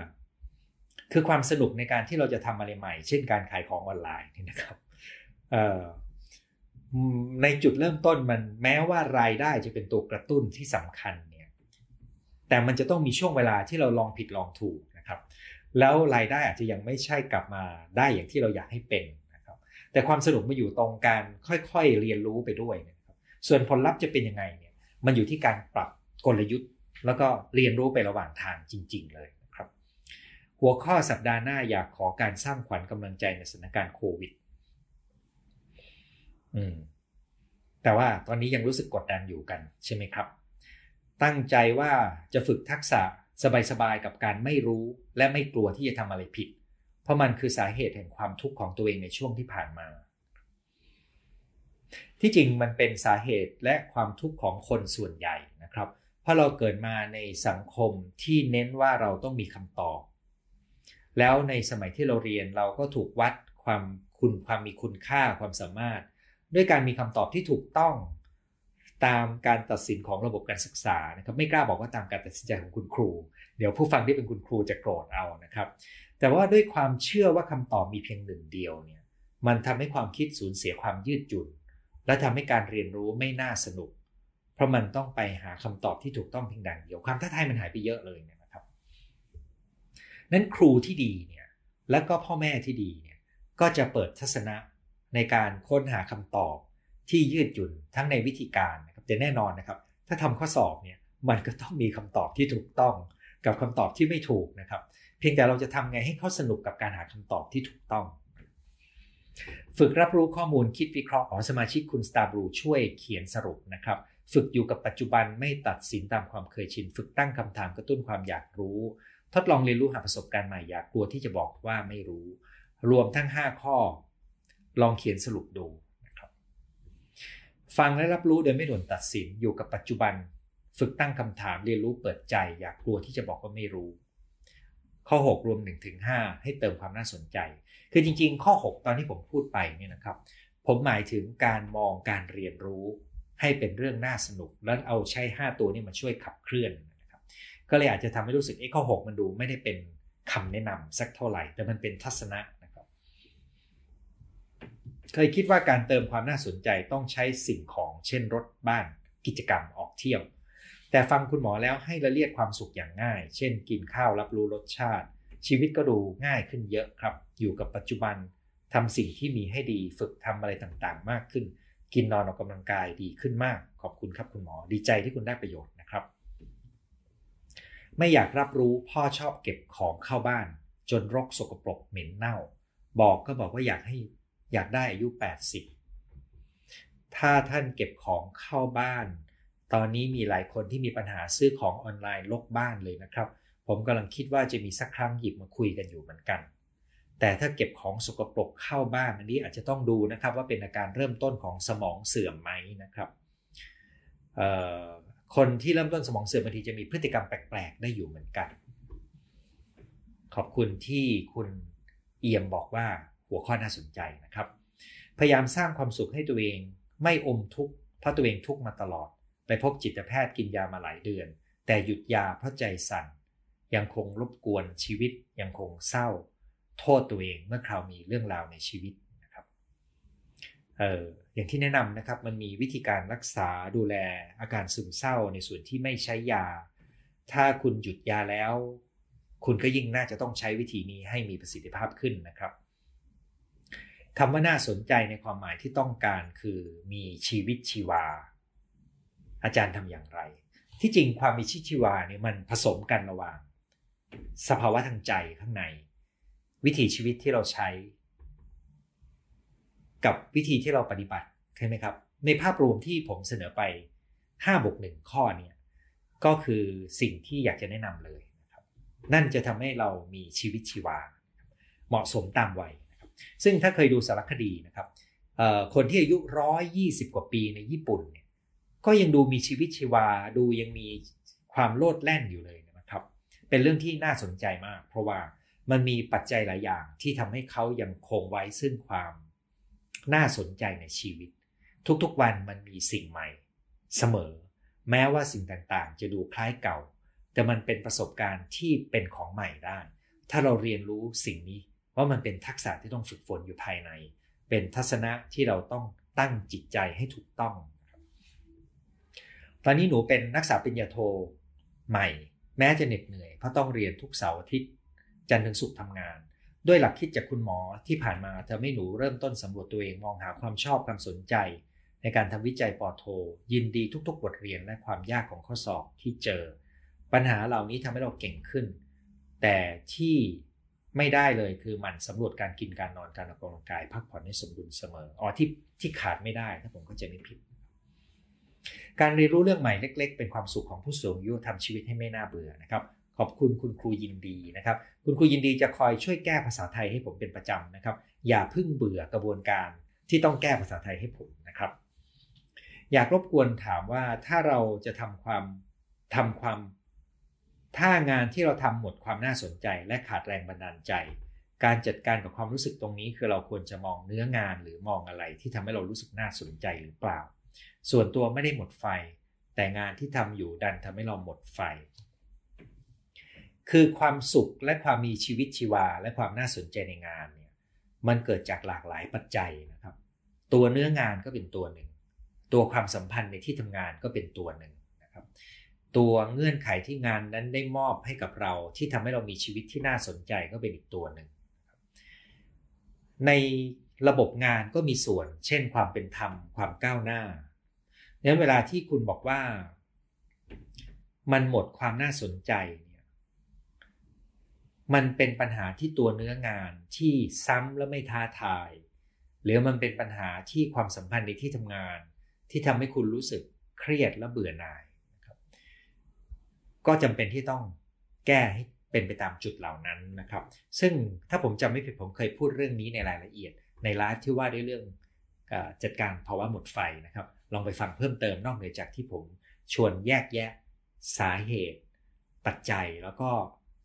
คือความสนุกในการที่เราจะทำอะไรใหม่ เช่นการขายของออนไลน์นี่นะครับในจุดเริ่มต้นมันแม้ว่ารายได้จะเป็นตัวกระตุ้นที่สำคัญเนี่ยแต่มันจะต้องมีช่วงเวลาที่เราลองผิดลองถูกนะครับ แล้วรายได้อาจจะยังไม่ใช่กลับมาได้อย่างที่เราอยากให้เป็นนะครับแต่ความสนุกมาอยู่ตรงการค่อยๆเรียนรู้ไปด้วยนะ ส่วนผลลัพธ์จะเป็นยังไงเนี่ยมันอยู่ที่การปรับกลยุทธ์ แล้วก็เรียนรู้ไประหว่างทางจริง ๆ เลยนะครับ หัวข้อสัปดาห์หน้าอยากขอการสร้างขวัญกำลังใจในสถานการณ์โควิด อืมแต่ว่าตอนนี้ยังรู้สึกกดดันอยู่กันใช่ไหมครับ ตั้งใจว่าจะฝึกทักษะสบายๆกับการไม่รู้และไม่กลัวที่จะทำอะไรผิด เพราะมันคือสาเหตุแห่งความทุกข์ของตัวเองในช่วงที่ผ่านมา ที่จริงมันเป็นสาเหตุและความทุกข์ของคนส่วนใหญ่นะครับ เพราะเราเกิดมาในสังคมที่เน้นว่าเราต้องมีคำตอบ แล้วในสมัยที่เราเรียนเราก็ถูกวัดความคุณความมีคุณค่าความสามารถ ด้วยการมีคำตอบที่ถูกต้องตามการตัดสินของระบบการศึกษานะครับไม่กล้าบอกว่าตามการตัดสินใจของคุณครู เดี๋ยวผู้ฟังที่เป็นคุณครูจะโกรธเอานะครับ แต่ว่าด้วยความเชื่อว่าคำตอบมีเพียงหนึ่งเดียวเนี่ยมันทำให้ความคิดสูญเสียความยืดหยุ่น และทำให้การเรียนรู้ไม่น่าสนุก เพราะมันต้องไปหาคำตอบที่ถูกต้องเพียงดังเดียวความท้าทายมันหายไปเยอะเลยนะครับนั้นครูที่ดีเนี่ยและก็พ่อแม่ที่ดีเนี่ยก็จะเปิดทัศนะในการค้นหาคำตอบที่ยืดหยุ่นทั้งในวิธีการนะครับแต่แน่นอนนะครับ ถ้าทำข้อสอบเนี่ยมันก็ต้องมีคำตอบที่ถูกต้องกับคำตอบที่ไม่ถูกนะครับ เพียงแต่เราจะทำไงให้เขาสนุกกับการหาคำตอบที่ถูกต้อง ฝึกรับรู้ข้อมูลคิดวิเคราะห์ของสมาชิกคุณสตาร์บลูช่วยเขียนสรุปนะครับ ฝึกอยู่กับปัจจุบันไม่ตัดสินตามความเคยชิน ฝึกตั้งคำถามกระตุ้นความอยากรู้ ทดลองเรียนรู้หาประสบการณ์ใหม่อยากกลัวที่จะบอกว่าไม่รู้ รวมทั้ง 5 ข้อ ลองเขียนสรุปดูนะครับ ฟังและรับรู้โดยไม่ด่วนตัดสินอยู่กับปัจจุบัน ฝึกตั้งคำถามเรียนรู้เปิดใจ อยากกลัวที่จะบอกว่าไม่รู้ ข้อ 6 รวม1ถึง5ให้เติมความน่าสนใจ คือจริงๆ ข้อ 6 ตอนที่ผมพูดไปเนี่ยนะครับ ผมหมายถึงการมองการเรียนรู้ ให้เป็นเรื่องน่าสนุก แล้วเอาใช้ 5 ตัวนี้มาช่วยขับเคลื่อนนะครับ ก็เลยอาจจะทำให้รู้สึกไอ้ข้อ 6 มันดูไม่ได้เป็นคำแนะนำสักเท่าไหร่ แต่มันเป็นทัศนะนะครับ เคยคิดว่าการเติมความน่าสนใจต้องใช้สิ่งของ เช่นรถบ้าน กิจกรรมออกเที่ยว แต่ฟังคุณหมอแล้วให้ละเลียดความสุขอย่างง่าย เช่น กินข้าวรับรู้รสชาติ ชีวิตก็ดูง่ายขึ้นเยอะครับ อยู่กับปัจจุบันทำสิ่งที่มีให้ดีฝึกทำอะไรต่างๆ มากขึ้น กินนอนออกกำลังกายดีขึ้นมาก ขอบคุณครับคุณหมอดีใจที่คุณได้ประโยชน์นะครับ ไม่อยากรับรู้พ่อชอบเก็บของเข้าบ้าน จนรกสกปรกเหม็นเน่า บอกก็บอกว่าอยากให้อยากได้อายุ 80 ถ้าท่านเก็บของเข้าบ้าน ตอนนี้มีหลายคนที่มีปัญหาซื้อของออนไลน์ลกบ้านเลยนะครับ ผมกำลังคิดว่าจะมีสักครั้งหยิบมาคุยกันอยู่เหมือนกัน แต่ถ้าเก็บของสกปรกเข้าบ้านอันนี้อาจจะต้องดูนะครับว่าเป็นอาการเริ่มต้นของสมองเสื่อมไหมนะครับคนที่เริ่มต้นสมองเสื่อมบางทีจะมีพฤติกรรมแปลกๆ ได้อยู่เหมือนกัน ขอบคุณที่คุณเอี่ยมบอกว่าหัวข้อน่าสนใจนะครับ พยายามสร้างความสุขให้ตัวเองไม่อมทุกข์เพราะตัวเองทุกข์มาตลอด ไปพบจิตแพทย์กินยามาหลายเดือน แต่หยุดยาเพราะใจสั่น ยังคงรบกวนชีวิตยังคงเศร้า โทษตัวเองเมื่อคราวมีเรื่องราวในชีวิตนะครับเอออย่างที่แนะนำนะครับมันมีวิธีการรักษาดูแลอาการซึมเศร้าในส่วนที่ไม่ใช้ยา ถ้าคุณหยุดยาแล้ว คุณก็ยิ่งน่าจะต้องใช้วิธีนี้ให้มีประสิทธิภาพขึ้นนะครับคำว่าน่าสนใจในความหมายที่ต้องการคือมีชีวิตชีวา อาจารย์ทำอย่างไร ที่จริงความมีชีวิตชีวาเนี่ยมันผสมกันระหว่าง สภาวะทางใจข้างใน วิถีชีวิตที่เราใช้ กับวิธีที่เราปฏิบัติใช่ไหมครับ ในภาพรวมที่ผมเสนอไป5บวกหนึ่งข้อเนี่ยก็คือสิ่งที่อยากจะแนะนำเลยนะครับนั่นจะทำให้เรามีชีวิตชีวา เหมาะสมตามวัยซึ่งถ้าเคยดูสารคดีนะครับคนที่อายุร้อยยี่สิบกว่าปีในญี่ปุ่นเนี่ย ก็ยังดูมีชีวิตชีวา ดูยังมีความโลดแล่นอยู่เลยนะครับ เป็นเรื่องที่น่าสนใจมาก เพราะว่ามันมีปัจจัยหลายอย่างที่ทำให้เขายังคงไว้ซึ่งความน่าสนใจในชีวิต ทุกๆวันมันมีสิ่งใหม่ เสมอ แม้ว่าสิ่งต่างๆ จะดูคล้ายเก่า แต่มันเป็นประสบการณ์ที่เป็นของใหม่ได้ ถ้าเราเรียนรู้สิ่งนี้ว่ามันเป็นทักษะที่ต้องฝึกฝนอยู่ภายใน เป็นทัศนะที่เราต้องตั้งจิตใจให้ถูกต้อง ตอนนี้หนูเป็นนักศึกษาปริญญาโทใหม่ แม้จะเหน็ดเหนื่อยเพราะต้องเรียนทุกเสาร์อาทิตย์จันทร์ถึงศุกร์ทำงาน ด้วยหลักคิดจากคุณหมอที่ผ่านมาเธอไม่หนูเริ่มต้นสำรวจตัวเองมองหาความชอบความสนใจ ในการทำวิจัยปอโท ยินดีทุกๆ บทเรียนและความยากของข้อสอบที่เจอ ปัญหาเหล่านี้ทำให้เราเก่งขึ้น แต่ที่ไม่ได้เลยคือมันสำรวจการกินการนอนการออกกำลังกาย พักผ่อนให้สมดุลเสมออ๋อที่ที่ขาดไม่ได้ถ้าผมเข้าใจไม่ผิด การเรียนรู้เรื่องใหม่เล็ก ๆ เป็นความสุขของผู้สูงอายุทำชีวิตให้ไม่น่าเบื่อนะครับขอบคุณคุณครูยินดีนะครับ คุณครูยินดีจะคอยช่วยแก้ภาษาไทยให้ผมเป็นประจำนะครับ อย่าพิ่งเบื่อกระบวนการที่ต้องแก้ภาษาไทยให้ผมนะครับ อยากรบกวนถามว่าถ้าเราจะทำความทำความ ถ้างานที่เราทำหมดความน่าสนใจ และขาดแรงบันดาลใจ การจัดการกับความรู้สึกตรงนี้ คือเราควรจะมองเนื้องานหรือมองอะไรที่ทำให้เรารู้สึกน่าสนใจหรือเปล่า ส่วนตัวไม่ได้หมดไฟ แต่งานที่ทำอยู่ดันทำให้เราหมดไฟ คือความสุขและความมีชีวิตชีวา และความน่าสนใจในงานเนี่ยมันเกิดจากหลากหลายปัจจัยนะครับ ตัวเนื้องานก็เป็นตัวหนึ่ง ตัวความสัมพันธ์ในที่ทำงานก็เป็นตัวหนึ่งนะครับ ตัวเงื่อนไขที่งานนั้นได้มอบให้กับเราที่ทำให้เรามีชีวิตที่น่าสนใจก็เป็นอีกตัวหนึ่งในระบบงานก็มีส่วน เช่นความเป็นธรรม ความก้าวหน้า เนี่ยเวลาที่คุณบอกว่า มันหมดความน่าสนใจเนี่ยมันเป็นปัญหาที่ตัวเนื้องานที่ซ้ำและไม่ท้าทาย หรือมันเป็นปัญหาที่ความสัมพันธ์ในที่ทำงาน ที่ทำให้คุณรู้สึกเครียดและเบื่อหน่ายก็จำเป็นที่ต้องแก้ให้เป็นไปตามจุดเหล่านั้นนะครับ ซึ่งถ้าผมจำไม่ผิดผมเคยพูดเรื่องนี้ในรายละเอียด ในไลฟ์ที่ว่าด้วยเรื่องจัดการภาวะหมดไฟนะครับ ลองไปฟังเพิ่มเติมนอกเหนือจากที่ผมชวนแยกแยะสาเหตุ ปัจจัยแล้วก็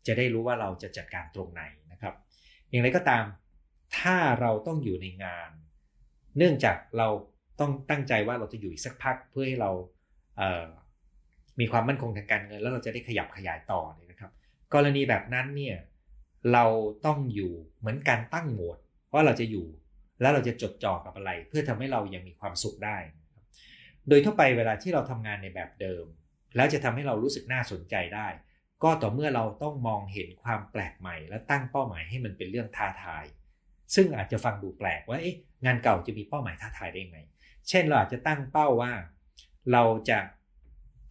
จะได้รู้ว่าเราจะจัดการตรงไหนนะครับ อย่างไรก็ตามถ้าเราต้องอยู่ในงาน เนื่องจากเราต้องตั้งใจว่าเราจะอยู่อีกสักพักเพื่อให้เรามีความมั่นคงทางการเงิน แล้วเราจะได้ขยับขยายต่อเนี่ยนะครับ กรณีแบบนั้นเนี่ยเราต้องอยู่เหมือนการตั้งโหมดว่าเราจะอยู่ แล้วเราจะจดจ่อกับอะไร เพื่อทำให้เรายังมีความสุขได้ โดยทั่วไปเวลาที่เราทำงานในแบบเดิม แล้วจะทำให้เรารู้สึกน่าสนใจได้ ก็ต่อเมื่อเราต้องมองเห็นความแปลกใหม่ และตั้งเป้าหมายให้มันเป็นเรื่องท้าทาย ซึ่งอาจจะฟังดูแปลกว่าเอ๊ะงานเก่าจะมีเป้าหมายท้าทายได้ยังไง เช่นเราอาจจะตั้งเป้าว่า เราจะ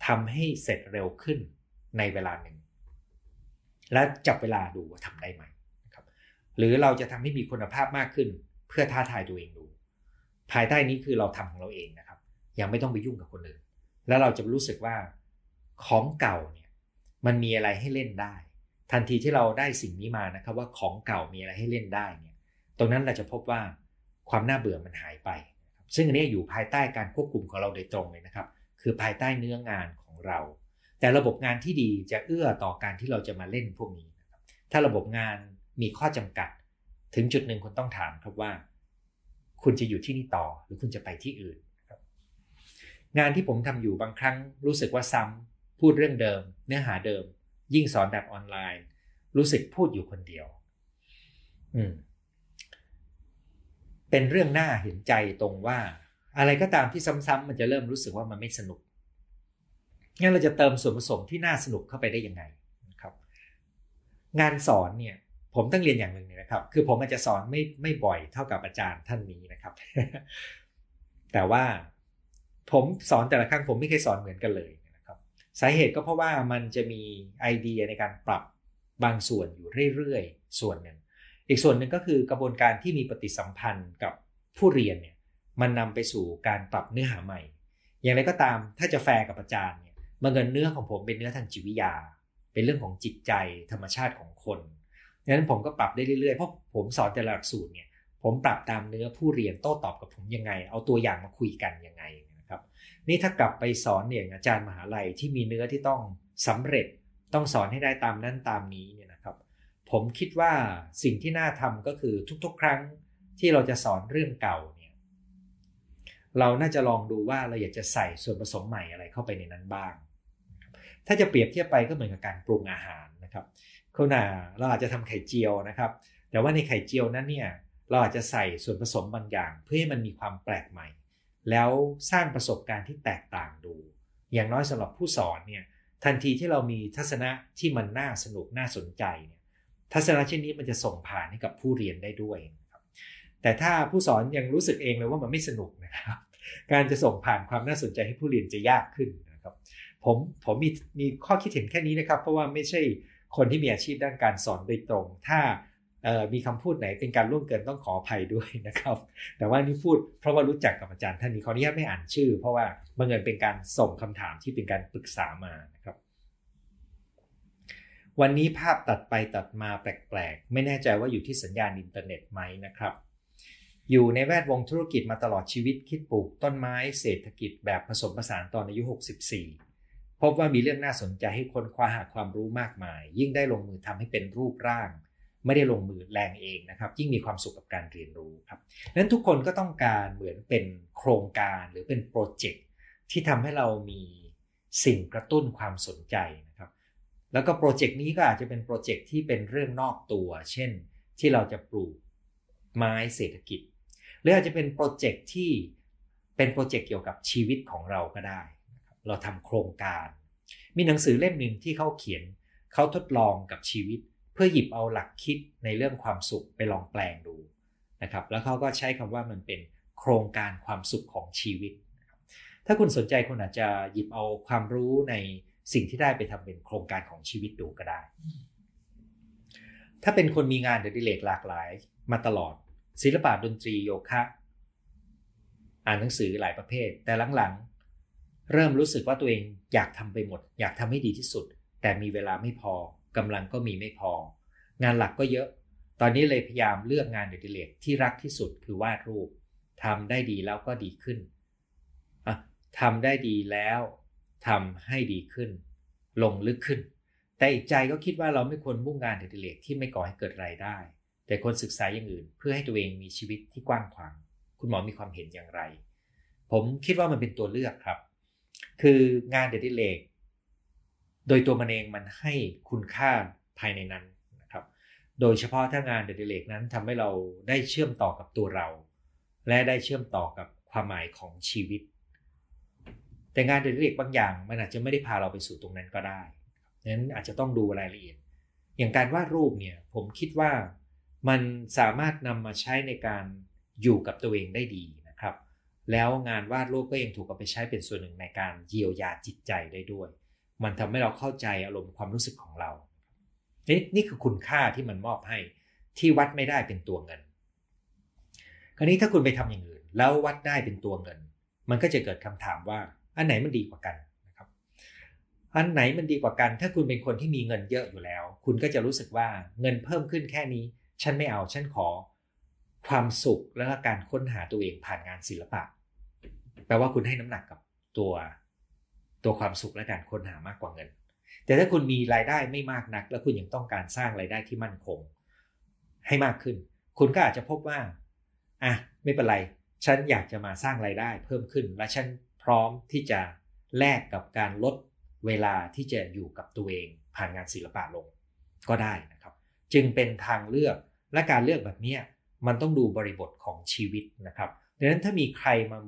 ทำให้เสร็จเร็วขึ้นในเวลาหนึ่ง และจับเวลาดูว่าทำได้ไหมนะครับ หรือเราจะทำให้มีคุณภาพมากขึ้น เพื่อท้าทายตัวเองดู ภายใต้นี้คือเราทำของเราเองนะครับ ยังไม่ต้องไปยุ่งกับคนอื่น แล้วเราจะรู้สึกว่าของเก่าเนี่ยมันมีอะไรให้เล่นได้ ทันทีที่เราได้สิ่งนี้มานะครับว่าของเก่ามีอะไรให้เล่นได้เนี่ยตรงนั้นเราจะพบว่าความน่าเบื่อมันหายไป ซึ่งอันนี้อยู่ภายใต้การควบคุมของเราโดยตรงเลยนะครับ คือภายใต้เนื้องานของเรา แต่ระบบงานที่ดีจะเอื้อต่อการที่เราจะมาเล่นพวกนี้นะครับถ้าระบบงานมีข้อจำกัด ถึงจุดหนึ่งคุณต้องถามครับว่า คุณจะอยู่ที่นี่ต่อหรือคุณจะไปที่อื่น งานที่ผมทำอยู่บางครั้งรู้สึกว่าซ้ำพูดเรื่องเดิม เนื้อหาเดิม ยิ่งสอนแบบออนไลน์ รู้สึกพูดอยู่คนเดียว อืม เป็นเรื่องน่าเห็นใจตรงว่า อะไรก็ตามที่ซ้ำๆมันจะเริ่มรู้สึกว่ามันไม่สนุกงั้นเราจะเติมส่วนผสมที่น่าสนุกเข้าไปได้ยังไงนะครับ งานสอนเนี่ย ผมต้องเรียนอย่างหนึ่งนะครับ คือผมอาจจะสอนไม่ไม่บ่อยเท่ากับอาจารย์ท่านนี้นะครับ แต่ว่า ผมสอนแต่ละครั้งผมไม่เคยสอนเหมือนกันเลยนะครับสาเหตุก็เพราะว่ามันจะมีไอเดียในการปรับบางส่วนอยู่เรื่อยๆ ส่วนหนึ่ง อีกส่วนหนึ่งก็คือกระบวนการที่มีปฏิสัมพันธ์กับผู้เรียนเนี่ยมันนำไปสู่การปรับเนื้อหาใหม่ อย่างไรก็ตามถ้าจะแฟร์กับอาจารย์เนี่ยมันเงินเนื้อของผมเป็นเนื้อทางจิตวิทยา เป็นเรื่องของจิตใจธรรมชาติของคนดังนั้นผมก็ปรับได้เรื่อยๆ เพราะผมสอนแต่ละหลักสูตรเนี่ยผมปรับตามเนื้อผู้เรียนโต้ตอบกับผมยังไง เอาตัวอย่างมาคุยกันยังไง นี่ถ้ากลับไปสอนเนี่ยอาจารย์มหาลัยที่มีเนื้อที่ต้องสำเร็จต้องสอนให้ได้ตามนั้นตามนี้เนี่ยนะครับ ผมคิดว่าสิ่งที่น่าทำก็คือทุกๆ ครั้งที่เราจะสอนเรื่องเก่าเนี่ยเราน่าจะลองดูว่าเราอยากจะใส่ส่วนผสมใหม่อะไรเข้าไปในนั้นบ้าง ถ้าจะเปรียบเทียบไปก็เหมือนกับการปรุงอาหารนะครับเขาหนาเราอาจจะทำไข่เจียวนะครับ แต่ว่าในไข่เจียวนั้นเนี่ยเราอาจจะใส่ส่วนผสมบางอย่าง เพื่อให้มันมีความแปลกใหม่ แล้วสร้างประสบการณ์ที่แตกต่างดู อย่างน้อยสำหรับผู้สอนเนี่ยทันทีที่เรามีทัศนะที่มันน่าสนุกน่าสนใจเนี่ยทัศนะเช่นนี้มันจะส่งผ่านให้กับผู้เรียนได้ด้วยครับแต่ถ้าผู้สอนยังรู้สึกเองเลยว่ามันไม่สนุกนะครับการจะส่งผ่านความน่าสนใจให้ผู้เรียนจะยากขึ้นนะครับผมผมมีมีข้อคิดเห็นแค่นี้นะครับ เพราะว่าไม่ใช่คนที่มีอาชีพด้านการสอนโดยตรง ถ้า มีคำพูดไหนเป็นการล่วงเกินต้องขออภัยด้วยนะครับ แต่ว่านี่พูดเพราะว่ารู้จักกับอาจารย์ท่านนี้ขออนุญาตไม่อ่านชื่อ เพราะว่าบังเอิญเป็นการส่งคำถามที่เป็นการปรึกษามานะครับ วันนี้ภาพตัดไปตัดมาแปลกๆ ไม่แน่ใจว่าอยู่ที่สัญญาณอินเทอร์เน็ตไหมนะครับ อยู่ในแวดวงธุรกิจมาตลอดชีวิตคิดปลูกต้นไม้เศรษฐกิจแบบผสมผสานตอนอายุ 64 พบว่ามีเรื่องน่าสนใจให้คนคว้าหาความรู้มากมาย ยิ่งได้ลงมือทำให้เป็นรูปร่าง ไม่ได้ลงมือแรงเองนะครับ ยิ่งมีความสุขกับการเรียนรู้ครับนั้นทุกคนก็ต้องการเหมือนเป็นโครงการหรือเป็นโปรเจกต์ที่ทำให้เรามีสิ่งกระตุ้นความสนใจนะครับ แล้วก็โปรเจกต์นี้ก็อาจจะเป็นโปรเจกต์ที่เป็นเรื่องนอกตัว เช่น ที่เราจะปลูกไม้เศรษฐกิจ หรืออาจจะเป็นโปรเจกต์ที่เป็นโปรเจกต์เกี่ยวกับชีวิตของเราก็ได้ เราทำโครงการ มีหนังสือเล่มหนึ่งที่เขาเขียนเขาทดลองกับชีวิต พื่อหยิบเอาหลักคิดในเรื่องความสุขไปลองแปลงดูนะครับ แล้วเขาก็ใช้คำว่ามันเป็นโครงการความสุขของชีวิต ถ้าคุณสนใจคุณอาจจะหยิบเอาความรู้ในสิ่งที่ได้ไปทำเป็นโครงการของชีวิตดูก็ได้ ถ้าเป็นคนมีงานเดิเลกหลากหลายมาตลอด ศิลปะดนตรีโยคะ อ่านหนังสือหลายประเภท แต่หลังๆ เริ่มรู้สึกว่าตัวเองอยากทำไปหมด อยากทำให้ดีที่สุด แต่มีเวลาไม่พอ กำลังก็มีไม่พอ งานหลักก็เยอะ ตอนนี้เลยพยายามเลือกงานเดิเลกที่รักที่สุดคือวาดรูปทำได้ดีแล้วก็ดีขึ้นทำได้ดีแล้วทำให้ดีขึ้น ลงลึกขึ้น แต่อีกใจก็คิดว่าเราไม่ควรมุ่งงานเด็ดเลกที่ไม่ก่อให้เกิดรายได้ แต่ควรศึกษาอย่างอื่น เพื่อให้ตัวเองมีชีวิตที่กว้างขวางคุณหมอมีความเห็นอย่างไร ผมคิดว่ามันเป็นตัวเลือกครับ คืองานเด็ดเลก โดยตัวมันเองมันให้คุณค่าภายในนั้นนะครับ โดยเฉพาะถ้างานเด็ดเลกนั้นทำให้เราได้เชื่อมต่อกับตัวเรา และได้เชื่อมต่อกับความหมายของชีวิต แต่งานเด็กบางอย่าง มันอาจจะไม่ได้พาเราไปสู่ตรงนั้นก็ได้นั้นอาจจะต้องดูรายละเอียด อย่างการวาดรูปเนี่ยผมคิดว่ามันสามารถนำมาใช้ในการอยู่กับตัวเองได้ดีนะครับ แล้วงานวาดรูปก็ยังถูกเอาไปใช้เป็นส่วนหนึ่งในการเยียวยาจิตใจได้ด้วย มันทำให้เราเข้าใจอารมณ์ความรู้สึกของเรานี่นี่คือคุณค่าที่มันมอบให้ที่วัดไม่ได้เป็นตัวเงิน คราวนี้ถ้าคุณไปทำอย่างอื่น แล้ววัดได้เป็นตัวเงิน มันก็จะเกิดคำถามว่า อันไหนมันดีกว่ากันนะครับ อันไหนมันดีกว่ากัน ถ้าคุณเป็นคนที่มีเงินเยอะอยู่แล้ว คุณก็จะรู้สึกว่าเงินเพิ่มขึ้นแค่นี้ ฉันไม่เอาฉันขอ ความสุขและการค้นหาตัวเองผ่านงานศิลปะ แปลว่าคุณให้น้ำหนักกับตัว ตัวความสุขและการค้นหามากกว่าเงิน แต่ถ้าคุณมีรายได้ไม่มากนัก แล้วคุณยังต้องการสร้างรายได้ที่มั่นคง ให้มากขึ้น คุณก็อาจจะพบว่าอะไม่เป็นไร ฉันอยากจะมาสร้างรายได้เพิ่มขึ้น และฉันพร้อมที่จะแลกกับการลดเวลาที่จะอยู่กับตัวเองผ่านงานศิลปะลงก็ได้นะครับ จึงเป็นทางเลือกและการเลือกแบบนี้มันต้องดูบริบทของชีวิตนะครับดังนั้นถ้ามีใครมา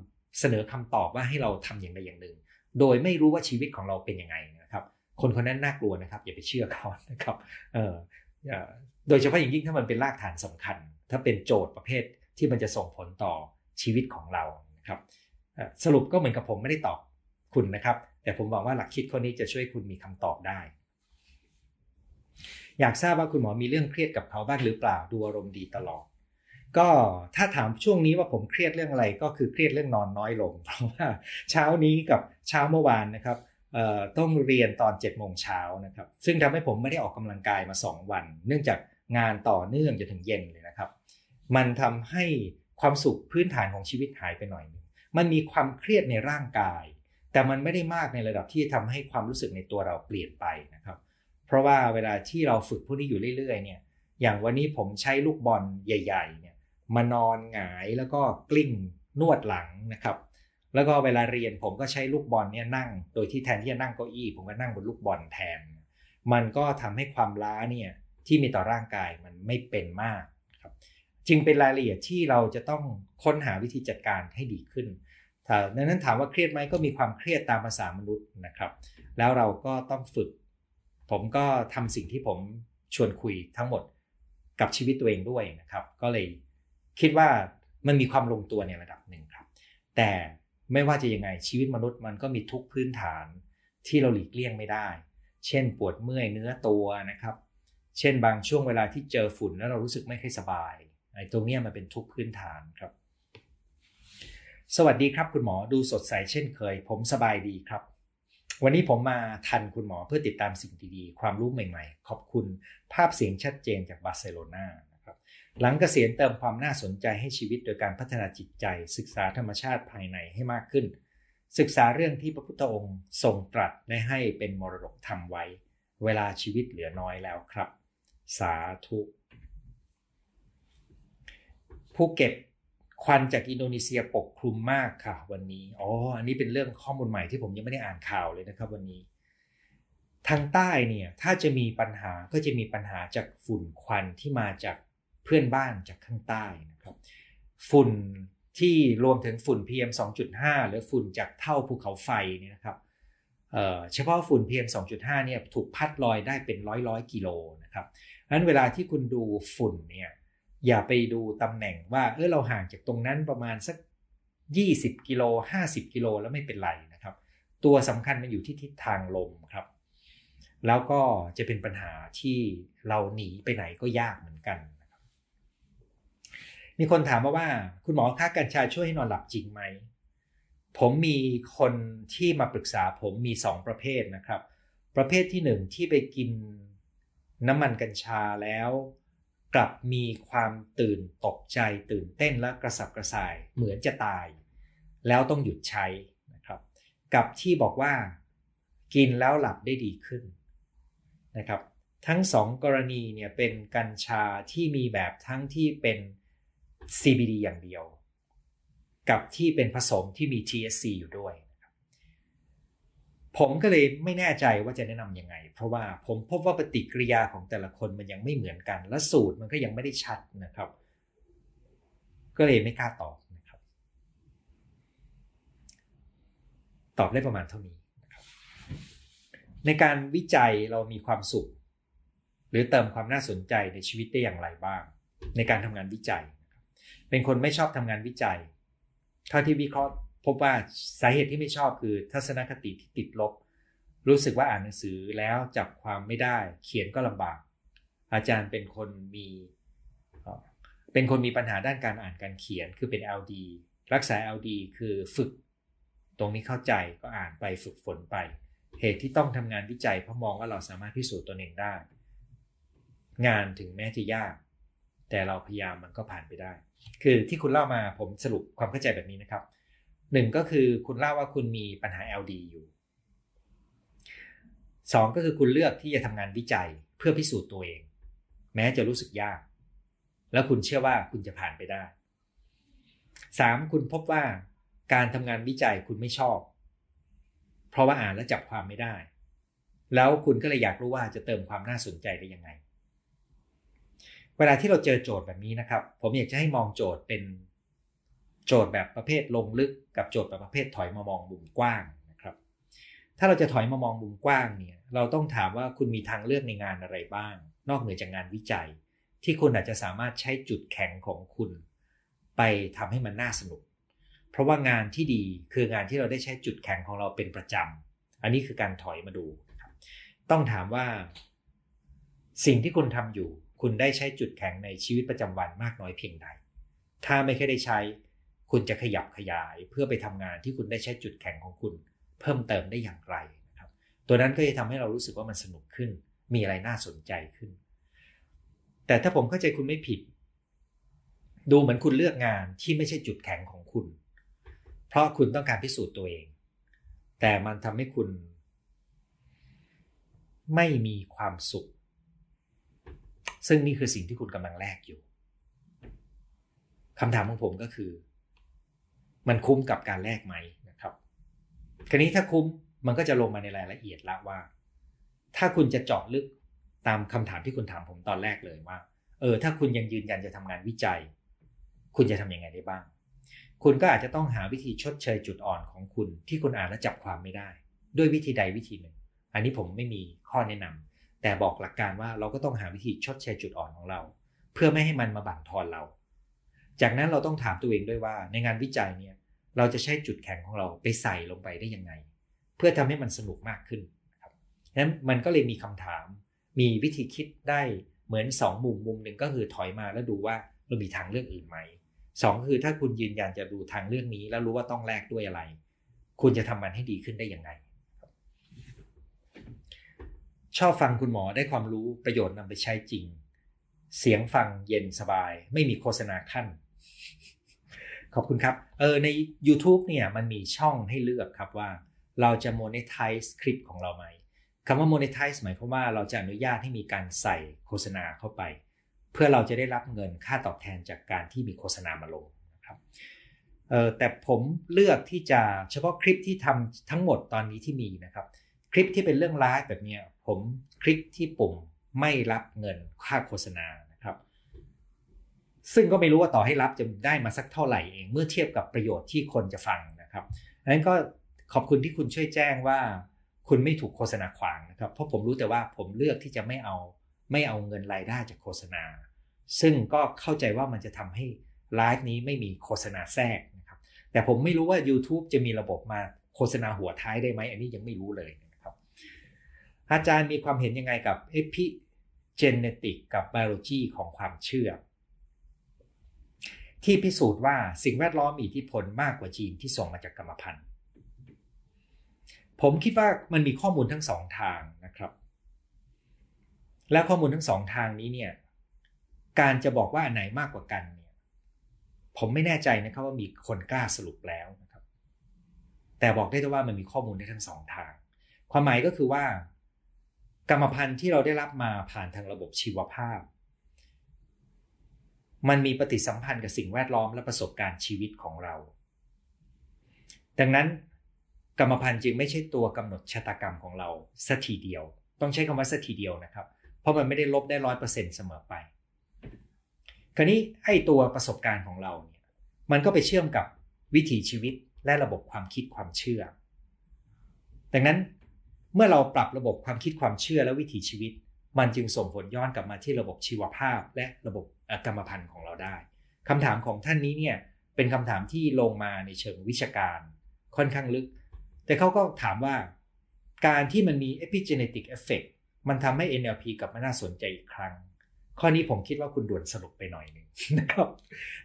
เสนอคำตอบว่าให้เราทำอย่างใดอย่างหนึ่ง โดยไม่รู้ว่าชีวิตของเราเป็นยังไงนะครับ คนคนนั้นน่ากลัวนะครับ อย่าไปเชื่อเขานะครับเออโดยเฉพาะอย่างยิ่งถ้ามันเป็นรากฐานสำคัญ ถ้าเป็นโจทย์ประเภทที่มันจะส่งผลต่อชีวิตของเรานะครับสรุปก็เหมือนกับผมไม่ได้ตอบคุณนะครับ แต่ผมหวังว่าหลักคิดข้อนี้จะช่วยคุณมีคำตอบได้ อยากทราบว่าคุณหมอมีเรื่องเครียดกับเขาบ้างหรือเปล่าดูอารมณ์ดีตลอด ก็ถ้าถามช่วงนี้ว่าผมเครียดเรื่องอะไรก็คือเครียดเรื่องนอนน้อยลง เพราะว่าเช้านี้กับเช้าเมื่อวานนะครับต้องเรียนตอน7จ็ดโมงเช้านะครับ ซึ่งทำให้ผมไม่ได้ออกกำลังกายมา 2 วัน เนื่องจากงานต่อเนื่องจนถึงเย็นเลยนะครับ มันทำให้ความสุขพื้นฐานของชีวิตหายไปหน่อยนึงมันมีความเครียดในร่างกาย แต่มันไม่ได้มากในระดับที่ทำให้ความรู้สึกในตัวเราเปลี่ยนไปนะครับ เพราะว่าเวลาที่เราฝึกพวกนี้อยู่เรื่อยๆเนี่ยอย่างวันนี้ผมใช้ลูกบอลใหญ่ๆเนี่ย มานอนหงายแล้วก็กลิ้งนวดหลังนะครับ แล้วก็เวลาเรียนผมก็ใช้ลูกบอลเนี่ยนั่ง โดยที่แทนที่จะนั่งเก้าอี้ ผมก็นั่งบนลูกบอลแทน มันก็ทำให้ความล้าเนี่ยที่มีต่อร่างกายมันไม่เป็นมากครับจึงเป็นรายละเอียดที่เราจะต้องค้นหาวิธีจัดการให้ดีขึ้นดังนั้นถามว่าเครียดไหมก็มีความเครียดตามภาษามนุษย์นะครับ แล้วเราก็ต้องฝึก ผมก็ทำสิ่งที่ผมชวนคุยทั้งหมดกับชีวิตตัวเองด้วยนะครับ ก็เลย คิดว่ามันมีความลงตัวในระดับหนึ่งครับ แต่ไม่ว่าจะยังไงชีวิตมนุษย์มันก็มีทุกพื้นฐานที่เราหลีกเลี่ยงไม่ได้ เช่น ปวดเมื่อยเนื้อตัวนะครับ เช่นบางช่วงเวลาที่เจอฝุ่นแล้วเรารู้สึกไม่ค่อยสบายไอ้ตรงนี้มันเป็นทุกพื้นฐานครับ สวัสดีครับคุณหมอดูสดใสเช่นเคย ผมสบายดีครับ วันนี้ผมมาทันคุณหมอเพื่อติดตามสิ่งดีๆ ความรู้ใหม่ๆ ขอบคุณภาพเสียงชัดเจนจากบาร์เซโลนา หลังเกษียณเติมความน่าสนใจให้ชีวิตโดยการพัฒนาจิตใจ ศึกษาธรรมชาติภายในให้มากขึ้น ศึกษาเรื่องที่พระพุทธองค์ทรงตรัสไว้ให้เป็นมรดกทำไว้ เวลาชีวิตเหลือน้อยแล้วครับ สาธุภูเก็ตควันจากอินโดนีเซียปกคลุมมากค่ะ วันนี้อ๋ออันนี้เป็นเรื่องข้อมูลใหม่ที่ผมยังไม่ได้อ่านข่าวเลยนะครับ วันนี้ ทางใต้เนี่ยถ้าจะมีปัญหาก็จะมีปัญหาจากฝุ่นควันที่มาจาก พื่อนบ้านจากข้างใต้นะครับ ฝุ่นที่รวมถึงฝุ่น PM 2.5 หรือฝุ่นจากเท่าภูเขาไฟเนี่ยนะครับเฉพาะฝุ่น PM 2.5 เนี่ยถูกพัดลอยได้เป็นร้อยร้อยกิโลนะครับนั้นเวลาที่คุณดูฝุ่นเนี่ยอย่าไปดูตำแหน่งว่าเออเราห่างจากตรงนั้นประมาณสัก 20 กิโล 50 กิโลแล้วไม่เป็นไรนะครับ ตัวสำคัญมันอยู่ที่ทิศทางลมครับ แล้วก็จะเป็นปัญหาที่เราหนีไปไหนก็ยากเหมือนกัน มีคนถามมาว่า คุณหมอค่ากัญชาช่วยให้นอนหลับจริงไหม ผมมีคนที่มาปรึกษาผมมีสองประเภทนะครับ ประเภทที่หนึ่งที่ไปกินน้ำมันกัญชาแล้ว กลับมีความตื่นตกใจตื่นเต้นและกระสับกระส่ายเหมือนจะตาย แล้วต้องหยุดใช้นะครับ กับที่บอกว่ากินแล้วหลับได้ดีขึ้นนะครับ ทั้งสองกรณีเนี่ยเป็นกัญชาที่มีแบบทั้งที่เป็น CBD อย่างเดียว กับที่เป็นผสมที่มี THC อยู่ด้วย ผมก็เลยไม่แน่ใจว่าจะแนะนำยังไง เพราะว่าผมพบว่าปฏิกิริยาของแต่ละคนมันยังไม่เหมือนกัน และสูตรมันก็ยังไม่ได้ชัดนะครับ ก็เลยไม่กล้าตอบนะครับ ตอบได้ประมาณเท่านี้ในการวิจัยเรามีความสุข หรือเติมความน่าสนใจในชีวิตได้อย่างไรบ้าง ในการทำงานวิจัย เป็นคนไม่ชอบทำงานวิจัย เท่าที่วิเคราะห์พบว่าสาเหตุที่ไม่ชอบคือทัศนคติที่ติดลบ รู้สึกว่าอ่านหนังสือแล้วจับความไม่ได้ เขียนก็ลำบาก อาจารย์เป็นคนมีเป็นคนมีปัญหาด้านการอ่านการเขียนคือเป็น LD รักษา LD คือฝึก ตรงนี้เข้าใจก็อ่านไปฝึกฝนไป เหตุที่ต้องทำงานวิจัยเพราะมองว่าเราสามารถพิสูจน์ตัวเองได้ งานถึงแม้จะยาก แต่เราพยายามมันก็ผ่านไปได้ คือที่คุณเล่ามาผมสรุปความเข้าใจแบบนี้นะครับหนึ่งก็คือคุณเล่าว่าคุณมีปัญหา LD อยู่สองก็คือคุณเลือกที่จะทำงานวิจัยเพื่อพิสูจน์ตัวเอง แม้จะรู้สึกยาก แล้วคุณเชื่อว่าคุณจะผ่านไปได้สามคุณพบว่าการทำงานวิจัยคุณไม่ชอบ เพราะว่าอ่านแล้วจับความไม่ได้ แล้วคุณก็เลยอยากรู้ว่าจะเติมความน่าสนใจได้ยังไง เวลาที่เราเจอโจทย์แบบนี้นะครับ ผมอยากจะให้มองโจทย์เป็นโจทย์แบบประเภทลงลึกกับโจทย์แบบประเภทถอยมามองมุมกว้างนะครับ ถ้าเราจะถอยมามองมุมกว้างเนี่ย เราต้องถามว่าคุณมีทางเลือกในงานอะไรบ้าง นอกเหนือจากงานวิจัย ที่คุณอาจจะสามารถใช้จุดแข็งของคุณ ไปทำให้มันน่าสนุก เพราะว่างานที่ดีคืองานที่เราได้ใช้จุดแข็งของเราเป็นประจำอันนี้คือการถอยมาดู ต้องถามว่า สิ่งที่คุณทำอยู่ คุณได้ใช้จุดแข็งในชีวิตประจำวันมากน้อยเพียงใด ถ้าไม่เคยได้ใช้ คุณจะขยับขยายเพื่อไปทำงานที่คุณได้ใช้จุดแข็งของคุณ เพิ่มเติมได้อย่างไรนะครับ ตัวนั้นก็จะทำให้เรารู้สึกว่ามันสนุกขึ้น มีอะไรน่าสนใจขึ้น แต่ถ้าผมเข้าใจคุณไม่ผิด ดูเหมือนคุณเลือกงานที่ไม่ใช่จุดแข็งของคุณ เพราะคุณต้องการพิสูจน์ตัวเอง แต่มันทำให้คุณ ไม่มีความสุข ซึ่งนี่คือสิ่งที่คุณกำลังแลกอยู่คำถามของผมก็คือ มันคุ้มกับการแลกไหมนะครับ คราวนี้ถ้าคุ้มมันก็จะลงมาในรายละเอียดละว่า ถ้าคุณจะเจาะลึกตามคำถามที่คุณถามผมตอนแรกเลยว่า เออ ถ้าคุณยังยืนยันจะทำงานวิจัย คุณจะทํำยังไงได้บ้าง คุณก็อาจจะต้องหาวิธีชดเชยจุดอ่อนของคุณที่คุณอ่านและจับความไม่ได้ ด้วยวิธีใดวิธีหนึ่ง อันนี้ผมไม่มีข้อแนะนำ แต่บอกหลักการว่าเราก็ต้องหาวิธีชดเชยจุดอ่อนของเรา เพื่อไม่ให้มันมาบั่นทอนเรา จากนั้นเราต้องถามตัวเองด้วยว่า ในงานวิจัยเนี่ยเราจะใช้จุดแข็งของเราไปใส่ลงไปได้ยังไง เพื่อทำให้มันสนุกมากขึ้นครับนั้นมันก็เลยมีคำถาม มีวิธีคิดได้เหมือน 2 มุมมุมหนึ่งก็คือถอยมาแล้วดูว่าเรามีทางเลือกอื่นไหมสองคือถ้าคุณยืนยันจะดูทางเลือกนี้ แล้วรู้ว่าต้องแลกด้วยอะไร คุณจะทำมันให้ดีขึ้นได้ยังไง ชอบฟังคุณหมอได้ความรู้ประโยชน์นำไปใช้จริง เสียงฟังเย็นสบาย ไม่มีโฆษณาขั้น ขอบคุณครับ เออใน YouTube เนี่ยมันมีช่องให้เลือกครับว่า เราจะ monetize คลิปของเราไหมคำว่า monetize หมายความว่าเราจะอนุญาตให้มีการใส่โฆษณาเข้าไป เพื่อเราจะได้รับเงินค่าตอบแทนจากการที่มีโฆษณามาลงนะครับเออแต่ผมเลือกที่จะเฉพาะคลิปที่ทำทั้งหมดตอนนี้ที่มีนะครับ คลิปที่เป็นเรื่องไลฟ์แบบนี้ผมคลิกที่ปุ่มไม่รับเงินค่าโฆษณานะครับ ซึ่งก็ไม่รู้ว่าต่อให้รับจะได้มาสักเท่าไหร่เองเมื่อเทียบกับประโยชน์ที่คนจะฟังนะครับดังนั้นก็ขอบคุณที่คุณช่วยแจ้งว่า คุณไม่ถูกโฆษณาขวางนะครับ เพราะผมรู้แต่ว่าผมเลือกที่จะไม่เอาไม่เอาเงินรายได้จากโฆษณา ซึ่งก็เข้าใจว่ามันจะทำให้ไลฟ์นี้ไม่มีโฆษณาแทรกนะครับ แต่ผมไม่รู้ว่า YouTube จะมีระบบมาโฆษณาหัวท้ายได้ไหมอันนี้ยังไม่รู้เลยนะ อาจารย์มีความเห็นยังไงกับเอพิเจเนติกกับไบโอโลจีของความเชื่อ ที่พิสูจน์ว่าสิ่งแวดล้อมมีอิทธิพลมากกว่าจีนที่ส่งมาจากกรรมพันธุ์ ผมคิดว่ามันมีข้อมูลทั้งสองทางนะครับ และข้อมูลทั้งสองทางนี้เนี่ยการจะบอกว่าอันไหนมากกว่ากันเนี่ยผมไม่แน่ใจนะครับว่ามีคนกล้าสรุปแล้วนะครับ แต่บอกได้แต่ว่ามันมีข้อมูลได้ทั้งสองทาง ความหมายก็คือว่า กรรมพันธุ์ที่เราได้รับมาผ่านทางระบบชีวภาพ มันมีปฏิสัมพันธ์กับสิ่งแวดล้อมและประสบการณ์ชีวิตของเรา ดังนั้นกรรมพันธุ์จึงไม่ใช่ตัวกำหนดชะตากรรมของเราสัทีเดียว ต้องใช้คำว่าสัทีเดียวนะครับ เพราะมันไม่ได้ลบได้ร้อยเปอร์เซ็นต์เสมอไป คราวนี้ไอ้ตัวประสบการณ์ของเราเนี่ย มันก็ไปเชื่อมกับวิถีชีวิตและระบบความคิดความเชื่อ ดังนั้น เมื่อเราปรับระบบความคิดความเชื่อและวิถีชีวิต มันจึงส่งผลย้อนกลับมาที่ระบบชีวภาพ และระบบกรรมพันธุ์ของเราได้คำถามของท่านนี้เนี่ยเป็นคำถามที่ลงมาในเชิงวิชาการค่อนข้างลึก แต่เขาก็ถามว่า การที่มันมี epigenetic effect มันทำให้ NLP กลับมาน่าสนใจอีกครั้ง ข้อนี้ผมคิดว่าคุณด่วนสรุปไปหน่อยหนึ่งนะครับ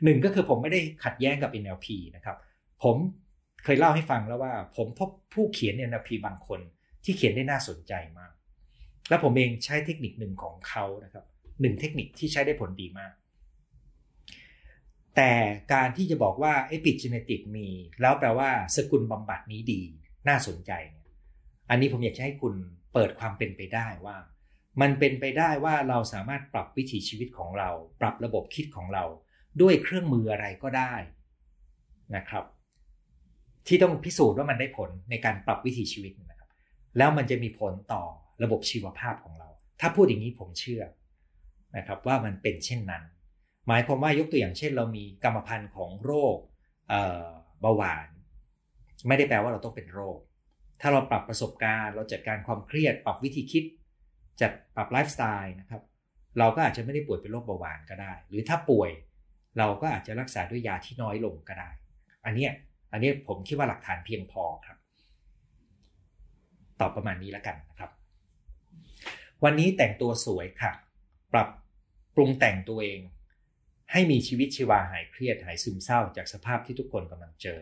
หนึ่งก็คือผมไม่ได้ขัดแย้งกับ NLP นะครับ ผมเคยเล่าให้ฟังแล้วว่า ผมพบผู้เขียน NLP บางคน ที่เขียนได้น่าสนใจมาก และผมเองใช้เทคนิคหนึ่งของเขานะครับหนึ่งเทคนิคที่ใช้ได้ผลดีมาก แต่การที่จะบอกว่าไอ้ปิดจีเนติกมี แล้วแปลว่าสกุลบำบัดนี้ดี น่าสนใจเนี่ยอันนี้ผมอยากจะให้คุณเปิดความเป็นไปได้ว่า มันเป็นไปได้ว่าเราสามารถปรับวิถีชีวิตของเรา ปรับระบบคิดของเรา ด้วยเครื่องมืออะไรก็ได้นะครับ ที่ต้องพิสูจน์ว่ามันได้ผลในการปรับวิถีชีวิต แล้วมันจะมีผลต่อระบบชีวภาพของเรา ถ้าพูดอย่างนี้ผมเชื่อนะครับว่ามันเป็นเช่นนั้น หมายความว่ายกตัวอย่างเช่น เรามีกรรมพันธุ์ของโรคเบาหวาน ไม่ได้แปลว่าเราต้องเป็นโรค ถ้าเราปรับประสบการณ์ เราจัดการความเครียด ปรับวิธีคิด จัดปรับไลฟ์สไตล์นะครับ เราก็อาจจะไม่ได้ป่วยเป็นโรคเบาหวานก็ได้ หรือถ้าป่วยเราก็อาจจะรักษาด้วยยาที่น้อยลงก็ได้ อันนี้อันนี้ผมคิดว่าหลักฐานเพียงพอครับ ตอบประมาณนี้แล้วกันนะครับ วันนี้แต่งตัวสวยค่ะ ปรับปรุงแต่งตัวเอง ให้มีชีวิตชีวาหายเครียดหายซึมเศร้าจากสภาพที่ทุกคนกำลังเจอ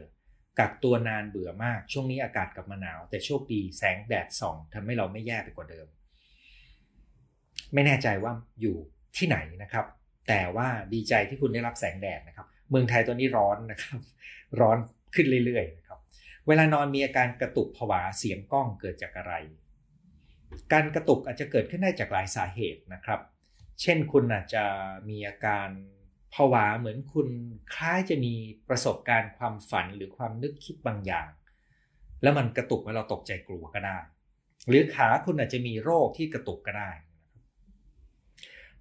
กักตัวนานเบื่อมาก ช่วงนี้อากาศกลับมาหนาว แต่โชคดีแสงแดดส่องทำให้เราไม่แย่ไปกว่าเดิม ไม่แน่ใจว่าอยู่ที่ไหนนะครับ แต่ว่าดีใจที่คุณได้รับแสงแดดนะครับ เมืองไทยตอนนี้ร้อนนะครับ ร้อนขึ้นเรื่อยๆนะ เวลานอนมีอาการกระตุกผวาเสียงกล้องเกิดจากอะไร การกระตุกอาจจะเกิดขึ้นได้จากหลายสาเหตุนะครับ เช่นคุณอาจจะมีอาการผวาเหมือนคุณคล้ายจะมีประสบการณ์ความฝันหรือความนึกคิดบางอย่าง แล้วมันกระตุกให้เราตกใจกลัวก็ได้ หรือขาคุณอาจจะมีโรคที่กระตุกก็ได้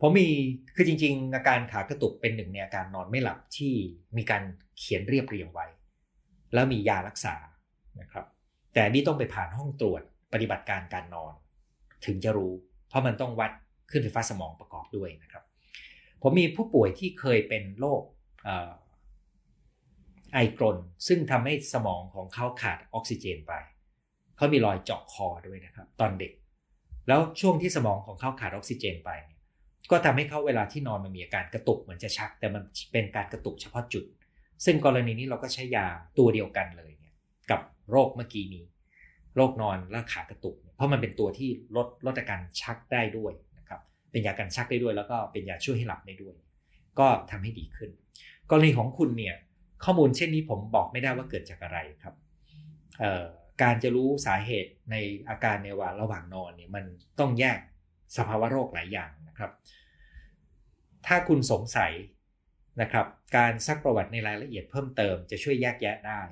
ผมมีคือจริง ๆ อาการขากระตุกเป็นหนึ่งในอาการนอนไม่หลับที่มีการเขียนเรียบเรียงไว้ แล้วมียารักษา นะครับ แต่นี่ต้องไปผ่านห้องตรวจปฏิบัติการการนอน ถึงจะรู้ เพราะมันต้องวัดขึ้นไฟฟ้าสมองประกอบด้วยนะครับ ผมมีผู้ป่วยที่เคยเป็นโรคไอกรนซึ่งทำให้สมองของเขาขาดออกซิเจนไป เขามีรอยเจาะคอด้วยนะครับ ตอนเด็ก แล้วช่วงที่สมองของเขาขาดออกซิเจนไป ก็ทำให้เขาเวลาที่นอนมันมีอาการกระตุกเหมือนจะชัก แต่มันเป็นการกระตุกเฉพาะจุด ซึ่งกรณีนี้เราก็ใช้ยาตัวเดียวกันเลย โรคเมื่อกี้นี้ โรคนอนและขากระตุก เพราะมันเป็นตัวที่ลดลดอาการชักได้ด้วยนะครับ เป็นยากันชักได้ด้วย แล้วก็เป็นยาช่วยให้หลับได้ด้วย ก็ทำให้ดีขึ้น กรณีของคุณเนี่ยข้อมูลเช่นนี้ผมบอกไม่ได้ว่าเกิดจากอะไรครับการจะรู้สาเหตุในอาการในว่าระหว่างนอนเนี่ยมันต้องแยกสภาวะโรคหลายอย่างนะครับ ถ้าคุณสงสัยนะครับ การซักประวัติในรายละเอียดเพิ่มเติมจะช่วยแยกแยะได้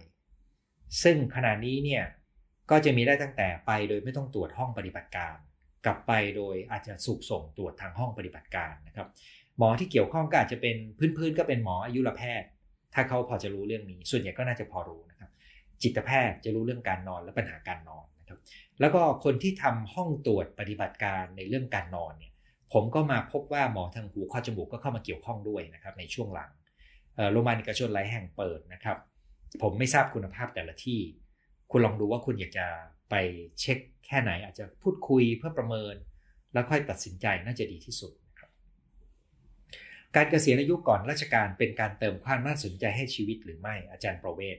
ซึ่งขณะนี้เนี่ยก็จะมีได้ตั้งแต่ไปโดยไม่ต้องตรวจห้องปฏิบัติการ กลับไปโดยอาจจะสุกส่งตรวจทางห้องปฏิบัติการนะครับ หมอที่เกี่ยวข้องก็อาจจะเป็นพื้นๆก็เป็นหมออายุรแพทย์ ถ้าเขาพอจะรู้เรื่องนี้ ส่วนใหญ่ก็น่าจะพอรู้นะครับ จิตแพทย์จะรู้เรื่องการนอนและปัญหาการนอนนะครับ แล้วก็คนที่ทำห้องตรวจปฏิบัติการในเรื่องการนอนเนี่ยผมก็มาพบว่าหมอทางหูข้อจมูกก็เข้ามาเกี่ยวข้องด้วยนะครับในช่วงหลังโรงพยาบาลเอกชนหลายแห่งเปิดนะครับ ผมไม่ทราบคุณภาพแต่ละที่ คุณลองดูว่าคุณอยากจะไปเช็คแค่ไหน อาจจะพูดคุยเพื่อประเมิน แล้วค่อยตัดสินใจน่าจะดีที่สุดครับการเกษียณอายุก่อนราชการเป็นการเติมความน่าสนใจให้ชีวิตหรือไม่อาจารย์ประเวศ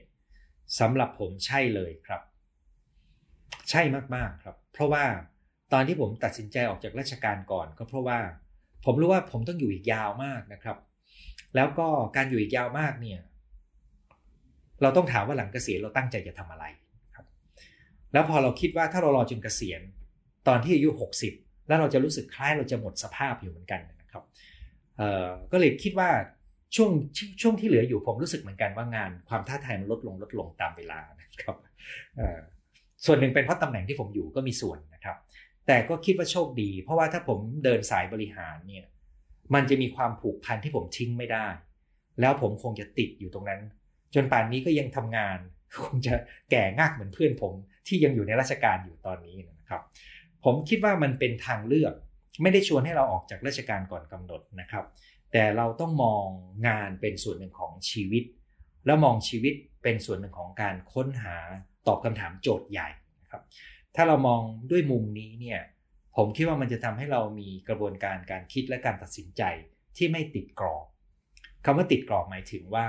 สำหรับผมใช่เลยครับ ใช่มากๆครับ เพราะว่าตอนที่ผมตัดสินใจออกจากราชการก่อนก็เพราะว่า ผมรู้ว่าผมต้องอยู่อีกยาวมากนะครับ แล้วก็การอยู่อีกยาวมากเนี่ย เราต้องถามว่าหลังเกษียณเราตั้งใจจะทำอะไรครับ แล้วพอเราคิดว่าถ้าเรารอจนเกษียณตอนที่อายุ 60 แล้วเราจะรู้สึกคล้ายเราจะหมดสภาพอยู่เหมือนกันนะครับก็เลยคิดว่าช่วงช่วงที่เหลืออยู่ผมรู้สึกเหมือนกันว่างานความท้าทายมันลดลงลดลงตามเวลานะครับส่วนหนึ่งเป็นเพราะตำแหน่งที่ผมอยู่ก็มีส่วนนะครับ แต่ก็คิดว่าโชคดี เพราะว่าถ้าผมเดินสายบริหารเนี่ยมันจะมีความผูกพันที่ผมทิ้งไม่ได้ แล้วผมคงจะติดอยู่ตรงนั้น จนป่านนี้ก็ยังทำงานคงจะแก่งากเหมือนเพื่อนผม ที่ยังอยู่ในราชการอยู่ตอนนี้นะครับ ผมคิดว่ามันเป็นทางเลือก ไม่ได้ชวนให้เราออกจากราชการก่อนกำหนดนะครับ แต่เราต้องมองงานเป็นส่วนหนึ่งของชีวิต แล้วมองชีวิตเป็นส่วนหนึ่งของการค้นหาตอบคำถามโจทย์ใหญ่นะครับ ถ้าเรามองด้วยมุมนี้เนี่ยผมคิดว่ามันจะทำให้เรามีกระบวนการการคิดและการตัดสินใจที่ไม่ติดกรอบคำว่าติดกรอบหมายถึงว่า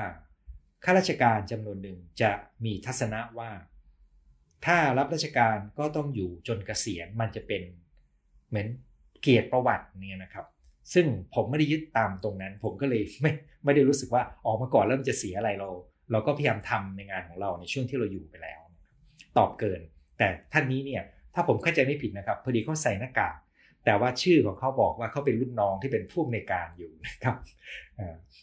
ข้าราชการจำนวนหนึ่งจะมีทัศนะว่า ถ้ารับราชการก็ต้องอยู่จนเกษียณมันจะเป็นเหมือนเกียรติประวัติเนี่ยนะครับ ซึ่งผมไม่ได้ยึดตามตรงนั้น ผมก็เลยไม่ไม่ได้รู้สึกว่าออกมาก่อนเริ่มจะเสียอะไรเรา เราก็พยายามทำในงานของเราในช่วงที่เราอยู่ไปแล้ว ตอบเกิน แต่ท่านนี้เนี่ยถ้าผมเข้าใจไม่ผิดนะครับพอดีเขาใส่หน้ากากแต่ว่าชื่อของเขาบอกว่าเขาเป็นรุ่นน้องที่เป็นผู้อำนวยการอยู่นะครับ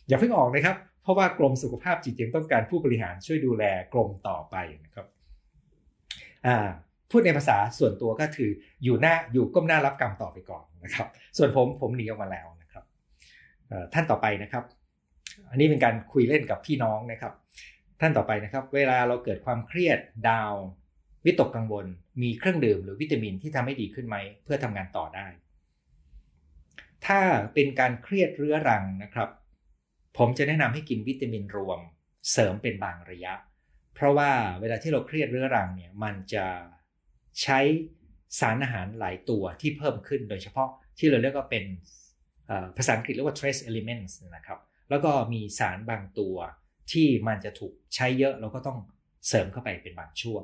อย่าเพิ่งออกนะครับ เพราะว่ากรมสุขภาพจิตยังต้องการผู้บริหารช่วยดูแลกรมต่อไปนะครับพูดในภาษาส่วนตัวก็คืออยู่หน้าอยู่ก้มหน้ารับกรรมต่อไปก่อนนะครับ ส่วนผมผมหนีออกมาแล้วนะครับท่านต่อไปนะครับ อันนี้เป็นการคุยเล่นกับพี่น้องนะครับ ท่านต่อไปนะครับ เวลาเราเกิดความเครียดดาววิตกกังวล มีเครื่องดื่มหรือวิตามินที่ทำให้ดีขึ้นไหมเพื่อทำงานต่อได้ ถ้าเป็นการเครียดเรื้อรังนะครับ ผมจะแนะนำให้กินวิตามินรวมเสริมเป็นบางระยะ เพราะว่าเวลาที่เราเครียดเรื้อรังเนี่ยมันจะใช้สารอาหารหลายตัวที่เพิ่มขึ้นโดยเฉพาะที่เราเรียกว่าเป็นภาษาอังกฤษเรียกว่า trace elements นะครับ แล้วก็มีสารบางตัวที่มันจะถูกใช้เยอะเราก็ต้องเสริมเข้าไปเป็นบางช่วง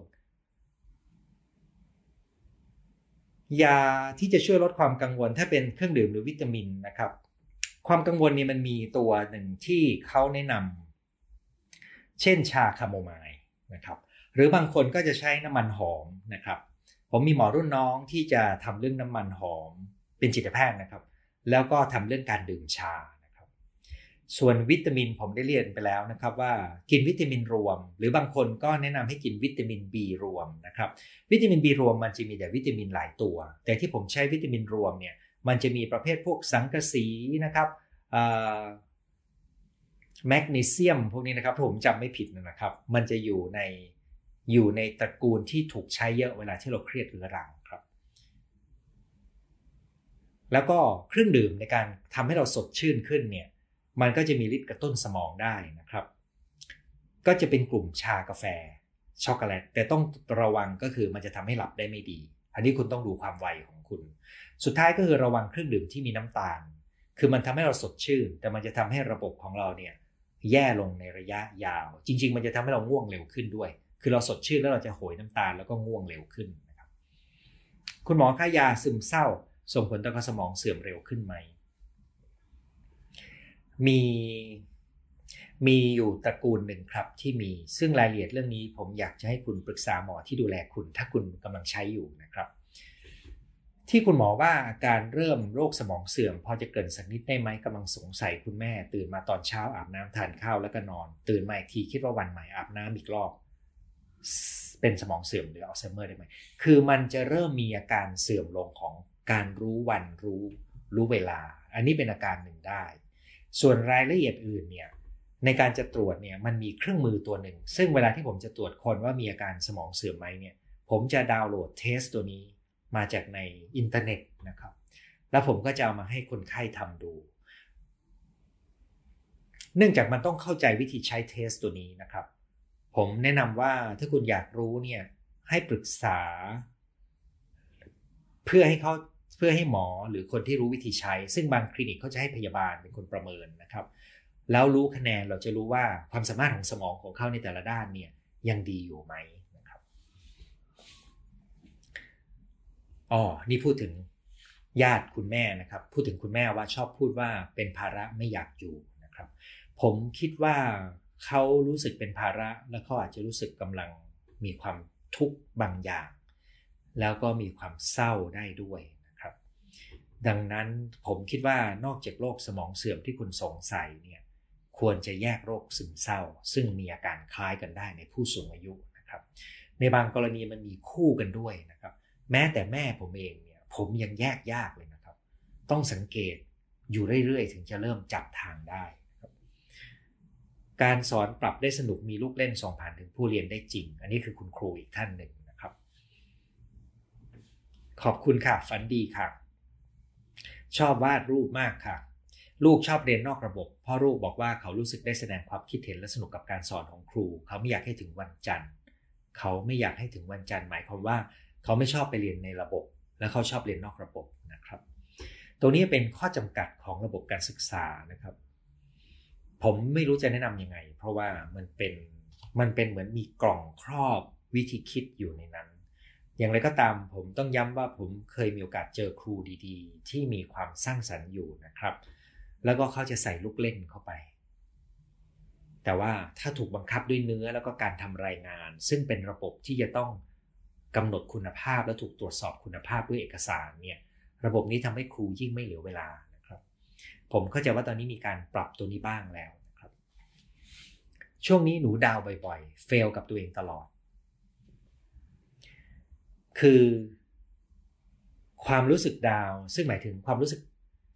ยาที่จะช่วยลดความกังวลถ้าเป็นเครื่องดื่มหรือวิตามินนะครับ ความกังวลนี่มันมีตัวหนึ่งที่เขาแนะนำเช่นชาคาโมไมล์นะครับหรือบางคนก็จะใช้น้ำมันหอมนะครับ ผมมีหมอรุ่นน้องที่จะทำเรื่องน้ำมันหอม เป็นจิตแพทย์นะครับ แล้วก็ทำเรื่องการดื่มชาส่วนวิตามินผมได้เรียนไปแล้วนะครับ ว่ากินวิตามินรวม หรือบางคนก็แนะนำให้กินวิตามิน B รวมนะครับ วิตามิน B รวมมันจะมีแต่วิตามินหลายตัว แต่ที่ผมใช้วิตามินรวมเนี่ย มันจะมีประเภทพวกสังกะสีนะครับแมกนีเซียมพวกนี้นะครับผมจำไม่ผิดนะครับ มันจะอยู่ในอยู่ในตระกูลที่ถูกใช้เยอะเวลาที่เราเครียดหรือรังครับ แล้วก็เครื่องดื่มในการทำให้เราสดชื่นขึ้นเนี่ยมันก็จะมีฤทธิ์กระตุ้นสมองได้นะครับ ก็จะเป็นกลุ่มชากาแฟช็อกโกแลตแต่ต้องระวังก็คือมันจะทำให้หลับได้ไม่ดี อันนี้คุณต้องดูความไวของคุณ สุดท้ายก็คือระวังเครื่องดื่มที่มีน้ำตาล คือมันทำให้เราสดชื่น แต่มันจะทำให้ระบบของเราเนี่ยแย่ลงในระยะยาว จริง ๆ มันจะทำให้เราง่วงเร็วขึ้นด้วย คือเราสดชื่นแล้วเราจะโหยน้ำตาลแล้วก็ง่วงเร็วขึ้นนะครับ คุณหมอค่ายาซึมเศร้า ส่งผลต่อสมองเสื่อมเร็วขึ้นไหม มีมีอยู่ตระกูลหนึ่งครับที่มีซึ่งรายละเอียดเรื่องนี้ผมอยากจะให้คุณปรึกษาหมอที่ดูแลคุณ ถ้าคุณกำลังใช้อยู่นะครับ ที่คุณหมอว่าอาการเริ่มโรคสมองเสื่อม พอจะเกินสักนิดได้ไหมกำลังสงสัยคุณแม่ ตื่นมาตอนเช้าอาบน้ำทานข้าวแล้วก็นอน ตื่นมาอีกทีคิดว่าวันใหม่อาบน้ำอีกรอบเป็นสมองเสื่อมหรืออัลไซเมอร์ได้ไหมคือมันจะเริ่มมีอาการเสื่อมลงของการรู้วันรู้รู้เวลา อันนี้เป็นอาการหนึ่งได้ ส่วนรายละเอียดอื่นเนี่ยในการจะตรวจเนี่ยมันมีเครื่องมือตัวหนึ่ง ซึ่งเวลาที่ผมจะตรวจคนว่ามีอาการสมองเสื่อมไหมเนี่ยผมจะดาวน์โหลด test ตัวนี้ มาจากในอินเทอร์เน็ตนะครับ แล้วผมก็จะเอามาให้คนไข้ทำดู เนื่องจากมันต้องเข้าใจวิธีใช้ test ตัวนี้นะครับ ผมแนะนำว่าถ้าคุณอยากรู้เนี่ยให้ปรึกษา เพื่อให้เขาเพื่อให้หมอหรือคนที่รู้วิธีใช้ ซึ่งบางคลินิกเขาจะให้พยาบาลเป็นคนประเมินนะครับ แล้วรู้คะแนนเราจะรู้ว่าความสามารถของสมองของเขาในแต่ละด้านเนี่ยยังดีอยู่ไหมนะครับ อ๋อนี่พูดถึงญาติคุณแม่นะครับ พูดถึงคุณแม่ว่าชอบพูดว่าเป็นภาระไม่อยากอยู่นะครับ ผมคิดว่าเขารู้สึกเป็นภาระแล้วเขาอาจจะรู้สึกกำลังมีความทุกข์บางอย่าง แล้วก็มีความเศร้าได้ด้วยนะครับ ดังนั้นผมคิดว่านอกจากโรคสมองเสื่อมที่คุณสงสัยเนี่ยควรจะแยกโรคซึมเศร้า ซึ่งมีอาการคล้ายกันได้ในผู้สูงอายุนะครับ ในบางกรณีมันมีคู่กันด้วยนะครับ แม้แต่แม่ผมเองเนี่ย ผมยังแยกยากเลยนะครับ ต้องสังเกตอยู่เรื่อยๆ ถึงจะเริ่มจับทางได้การสอนปรับได้สนุกมีลูกเล่นส่งผ่านถึงผู้เรียนได้จริง อันนี้คือคุณครูอีกท่านหนึ่งนะครับ ขอบคุณค่ะฝันดีค่ะ ชอบวาดรูปมากค่ะ ลูกชอบเรียนนอกระบบพ่อลูกบอกว่าเขารู้สึกได้แสดงความคิดเห็นและสนุกกับการสอนของครู เขาไม่อยากให้ถึงวันจันทร์ เขาไม่อยากให้ถึงวันจันทร์หมายความว่า เขาไม่ชอบไปเรียนในระบบ และเขาชอบเรียนนอกระบบนะครับตัวนี้เป็นข้อจำกัดของระบบการศึกษานะครับ ผมไม่รู้จะแนะนำยังไง เพราะว่ามันเป็นมันเป็นเหมือนมีกล่องครอบวิธีคิดอยู่ในนั้น อย่างไรก็ตามผมต้องย้ำว่าผมเคยมีโอกาสเจอครูดีๆ ที่มีความสร้างสรรค์อยู่นะครับ แล้วก็เขาจะใส่ลูกเล่นเข้าไปแต่ว่าถ้าถูกบังคับด้วยเนื้อแล้วก็การทำรายงาน ซึ่งเป็นระบบที่จะต้อง กำหนดคุณภาพและถูกตรวจสอบคุณภาพด้วยเอกสารเนี่ยระบบนี้ทำให้ครูยิ่งไม่เหลือเวลานะครับ ผมเข้าใจว่าตอนนี้มีการปรับตัวนี้บ้างแล้วนะครับ ช่วงนี้หนูดาวบ่อยๆ เฟลกับตัวเองตลอด คือความรู้สึกดาวซึ่งหมายถึงความรู้สึก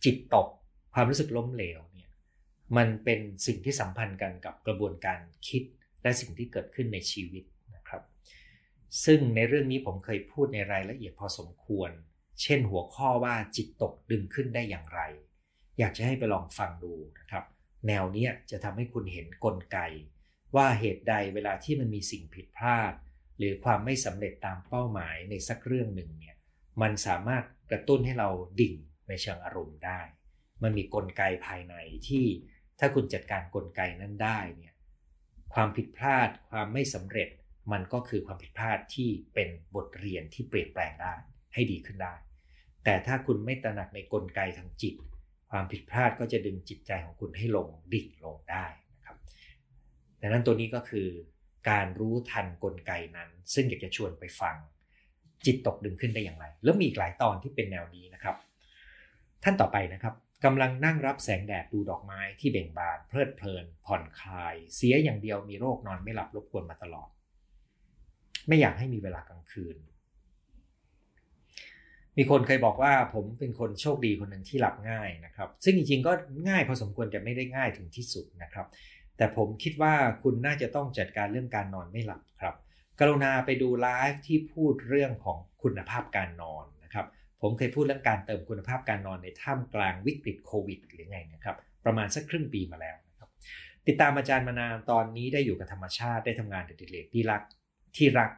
จิตตก ความรู้สึกล้มเหลวเนี่ยมันเป็นสิ่งที่สัมพันธ์กันกับกระบวนการคิดและสิ่งที่เกิดขึ้นในชีวิต ซึ่งในเรื่องนี้ผมเคยพูดในรายละเอียดพอสมควร เช่นหัวข้อว่าจิตตกดึงขึ้นได้อย่างไร อยากจะให้ไปลองฟังดูนะครับ แนวนี้จะทำให้คุณเห็นนกลไก ว่าเหตุใดเวลาที่มันมีสิ่งผิดพลาด หรือความไม่สำเร็จตามเป้าหมายในสักเรื่องหนึ่งเนี่ยมันสามารถกระตุ้นให้เราดิ่งในเชิงอารมณ์ได้ มันมีกลไกภายในที่ถ้าคุณจัดการกลไกนั้นได้เนี่ยความผิดพลาดความไม่สำเร็จ มันก็คือความผิดพลาดที่เป็นบทเรียนที่เปลี่ยนแปลงได้ให้ดีขึ้นได้ แต่ถ้าคุณไม่ตระหนักในกลไกทางจิต ความผิดพลาดก็จะดึงจิตใจของคุณให้ลงดิ่งลงได้นะครับดังนั้นตัวนี้ก็คือการรู้ทันกลไกนั้น ซึ่งอยากจะชวนไปฟัง จิตตกดึงขึ้นได้อย่างไร แล้วมีอีกหลายตอนที่เป็นแนวนี้นะครับ ท่านต่อไปนะครับกำลังนั่งรับแสงแดดดูดอกไม้ที่เบ่งบาน เพลิดเพลิน ผ่อนคลาย เสียอย่างเดียวมีโรคนอนไม่หลับรบกวนมาตลอด ไม่อยากให้มีเวลากลางคืน มีคนเคยบอกว่าผมเป็นคนโชคดีคนหนึ่งที่หลับง่ายนะครับ ซึ่งจริงๆก็ง่ายพอสมควรแต่ไม่ได้ง่ายถึงที่สุดนะครับ แต่ผมคิดว่าคุณน่าจะต้องจัดการเรื่องการนอนไม่หลับครับ กรุณาไปดูไลฟ์ที่พูดเรื่องของคุณภาพการนอนนะครับ ผมเคยพูดเรื่องการเติมคุณภาพการนอนในท่ามกลางวิกฤตโควิดหรือไงนะครับ ประมาณสักครึ่งปีมาแล้วนะครับติดตามอาจารย์มานานตอนนี้ได้อยู่กับธรรมชาติได้ทำงานเด็กๆที่รัก ที่รัก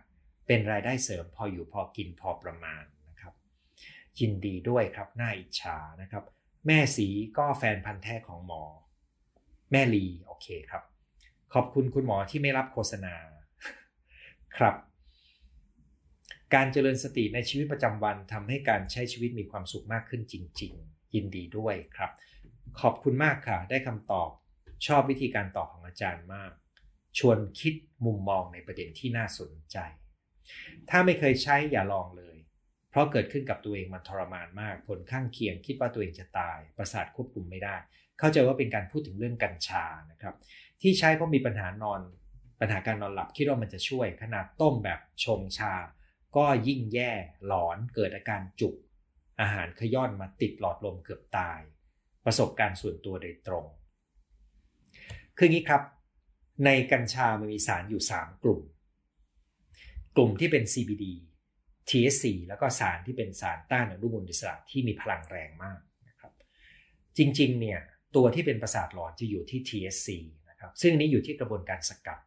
เป็นรายได้เสริมพออยู่พอกินพอประมาณนะครับยินดีด้วยครับน่าอิจฉานะครับ แม่สีก็แฟนพันธ์แท้ของหมอ แม่ลีโอเคครับ ขอบคุณคุณหมอที่ไม่รับโฆษณาครับ การเจริญสติในชีวิตประจำวันทำให้การใช้ชีวิตมีความสุขมากขึ้นจริง ๆ ยินดีด้วยครับ ขอบคุณมากค่ะ ได้คำตอบชอบวิธีการตอบของอาจารย์มาก ชวนคิดมุมมองในประเด็นที่น่าสนใจ ถ้าไม่เคยใช้อย่าลองเลย เพราะเกิดขึ้นกับตัวเองมันทรมานมาก ผลข้างเคียงคิดว่าตัวเองจะตาย ประสาทควบคุมไม่ได้ เข้าใจว่าเป็นการพูดถึงเรื่องกัญชานะครับ ที่ใช้เพราะมีปัญหานอน ปัญหาการนอนหลับคิดว่ามันจะช่วย ขนาดต้มแบบชงชา ก็ยิ่งแย่หลอนเกิดอาการจุก อาหารขย้อนมาติดหลอดลมเกือบตาย ประสบการณ์ส่วนตัวโดยตรง คืองี้ครับ ในกัญชามันมีสารอยู่ 3 กลุ่ม กลุ่มที่เป็น CBD THC แล้วก็สารที่เป็นสารต้านอนุมูลอิสระที่มีพลังแรงมากนะครับ จริงๆ เนี่ยตัวที่เป็นประสาทหลอนจะอยู่ที่ THC นะครับซึ่งนี้อยู่ที่กระบวนการสกัด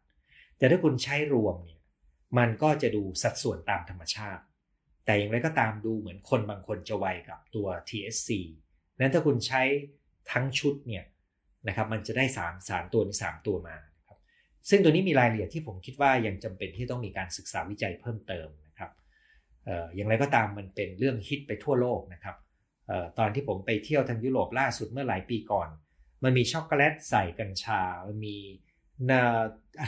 แต่ถ้าคุณใช้รวมเนี่ยมันก็จะดูสัดส่วนตามธรรมชาติ แต่อย่างไรก็ตามดูเหมือนคนบางคนจะไวกับตัว THC นั้นถ้าคุณใช้ทั้งชุดเนี่ยนะครับมันจะได้สารสารตัวนี้สามตัวมา ซึ่งตัวนี้มีรายละเอียดที่ผมคิดว่ายังจำเป็นที่ต้องมีการศึกษาวิจัยเพิ่มเติมนะครับอย่างไรก็ตามมันเป็นเรื่องฮิตไปทั่วโลกนะครับออตอนที่ผมไปเที่ยวทางยุโรปล่าสุดเมื่อหลายปีก่อน มันมีช็อกโกแลตใส่กัญชา มันมี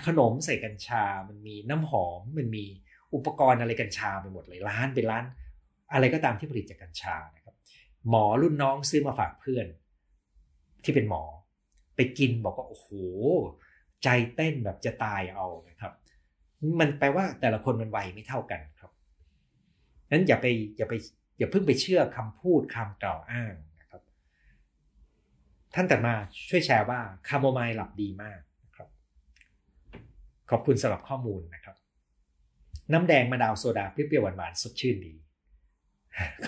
ขนมใส่กัญชา มันมีน้ำหอม มันมีอุปกรณ์อะไรกัญชาไปหมดเลยร้านเป็นร้าน อะไรก็ตามที่ผลิตจากกัญชานะครับ หมอรุ่นน้องซื้อมาฝากเพื่อน ที่เป็นหมอ ไปกินบอกว่าโอ้โห ใจเต้นแบบจะตายเอานะครับ มันแปลว่าแต่ละคนมันไวไม่เท่ากันครับนั้นอย่าไปอย่าไปอย่าเพิ่งไปเชื่อคำพูดคำกล่าวอ้างนะครับ ท่านแต่มาช่วยแชร์ว่าคาโมไมล์หลับดีมากนะครับ ขอบคุณสำหรับข้อมูลนะครับ น้ำแดงมะนาวโซดาเปรี้ยวหวานๆสดชื่นดี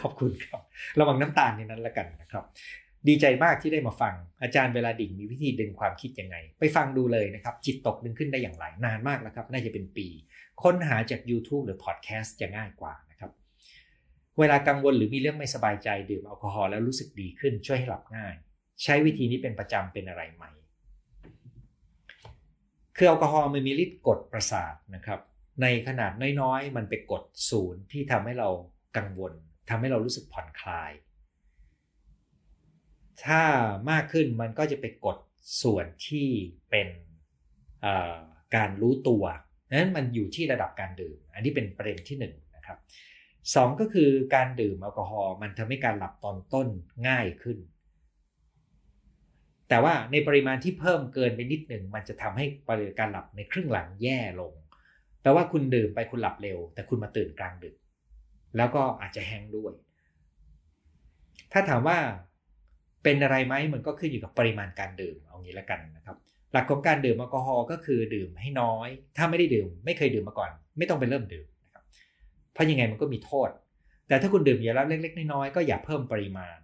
ขอบคุณครับ ระวังน้ำตาลในนั้นละกันนะครับ ดีใจมากที่ได้มาฟัง อาจารย์เวลาดิ่งมีวิธีดึงความคิดยังไง ไปฟังดูเลยนะครับ จิตตกดึงขึ้นได้อย่างไรนานมากแล้วครับ น่าจะเป็นปี ค้นหาจาก YouTube หรือพอดแคสต์จะง่ายกว่านะครับ เวลากังวลหรือมีเรื่องไม่สบายใจดื่มแอลกอฮอล์แล้วรู้สึกดีขึ้นช่วยให้หลับง่าย ใช้วิธีนี้เป็นประจำเป็นอะไรไหมคือแอลกอฮอล์มันมีฤทธิ์กดประสาทนะครับในขนาดน้อยๆ มันไปกดศูนย์ที่ทำให้เรากังวลทำให้เรารู้สึกผ่อนคลาย ถ้ามากขึ้นมันก็จะไปกดส่วนที่เป็นการรู้ตัวนั้นมันอยู่ที่ระดับการดื่ม อันนี้เป็นประเด็นที่1นนะครับสก็คือการดื่มแอลกอฮอล์มันทำให้การหลับตอนต้นง่ายขึ้น แต่ว่าในปริมาณที่เพิ่มเกินไปนิดหนึ่งมันจะทำให้ปริการหลับในครึ่งหลังแย่ลงแปลว่าคุณดื่มไปคุณหลับเร็ว แต่คุณมาตื่นกลางดึก แล้วก็อาจจะแห้งด้วย ถ้าถามว่า เป็นอะไรไหมมันก็ขึ้นอยู่กับปริมาณการดื่มเอางี้แล้วกันนะครับ หลักของการดื่มแอลกอฮอล์ก็คือดื่มให้น้อย ถ้าไม่ได้ดื่ม ไม่เคยดื่มมาก่อน ไม่ต้องไปเริ่มดื่มนะครับเพราะยังไงมันก็มีโทษ แต่ถ้าคุณดื่มอย่าละเล็กๆน้อยๆก็อย่าเพิ่มปริมาณ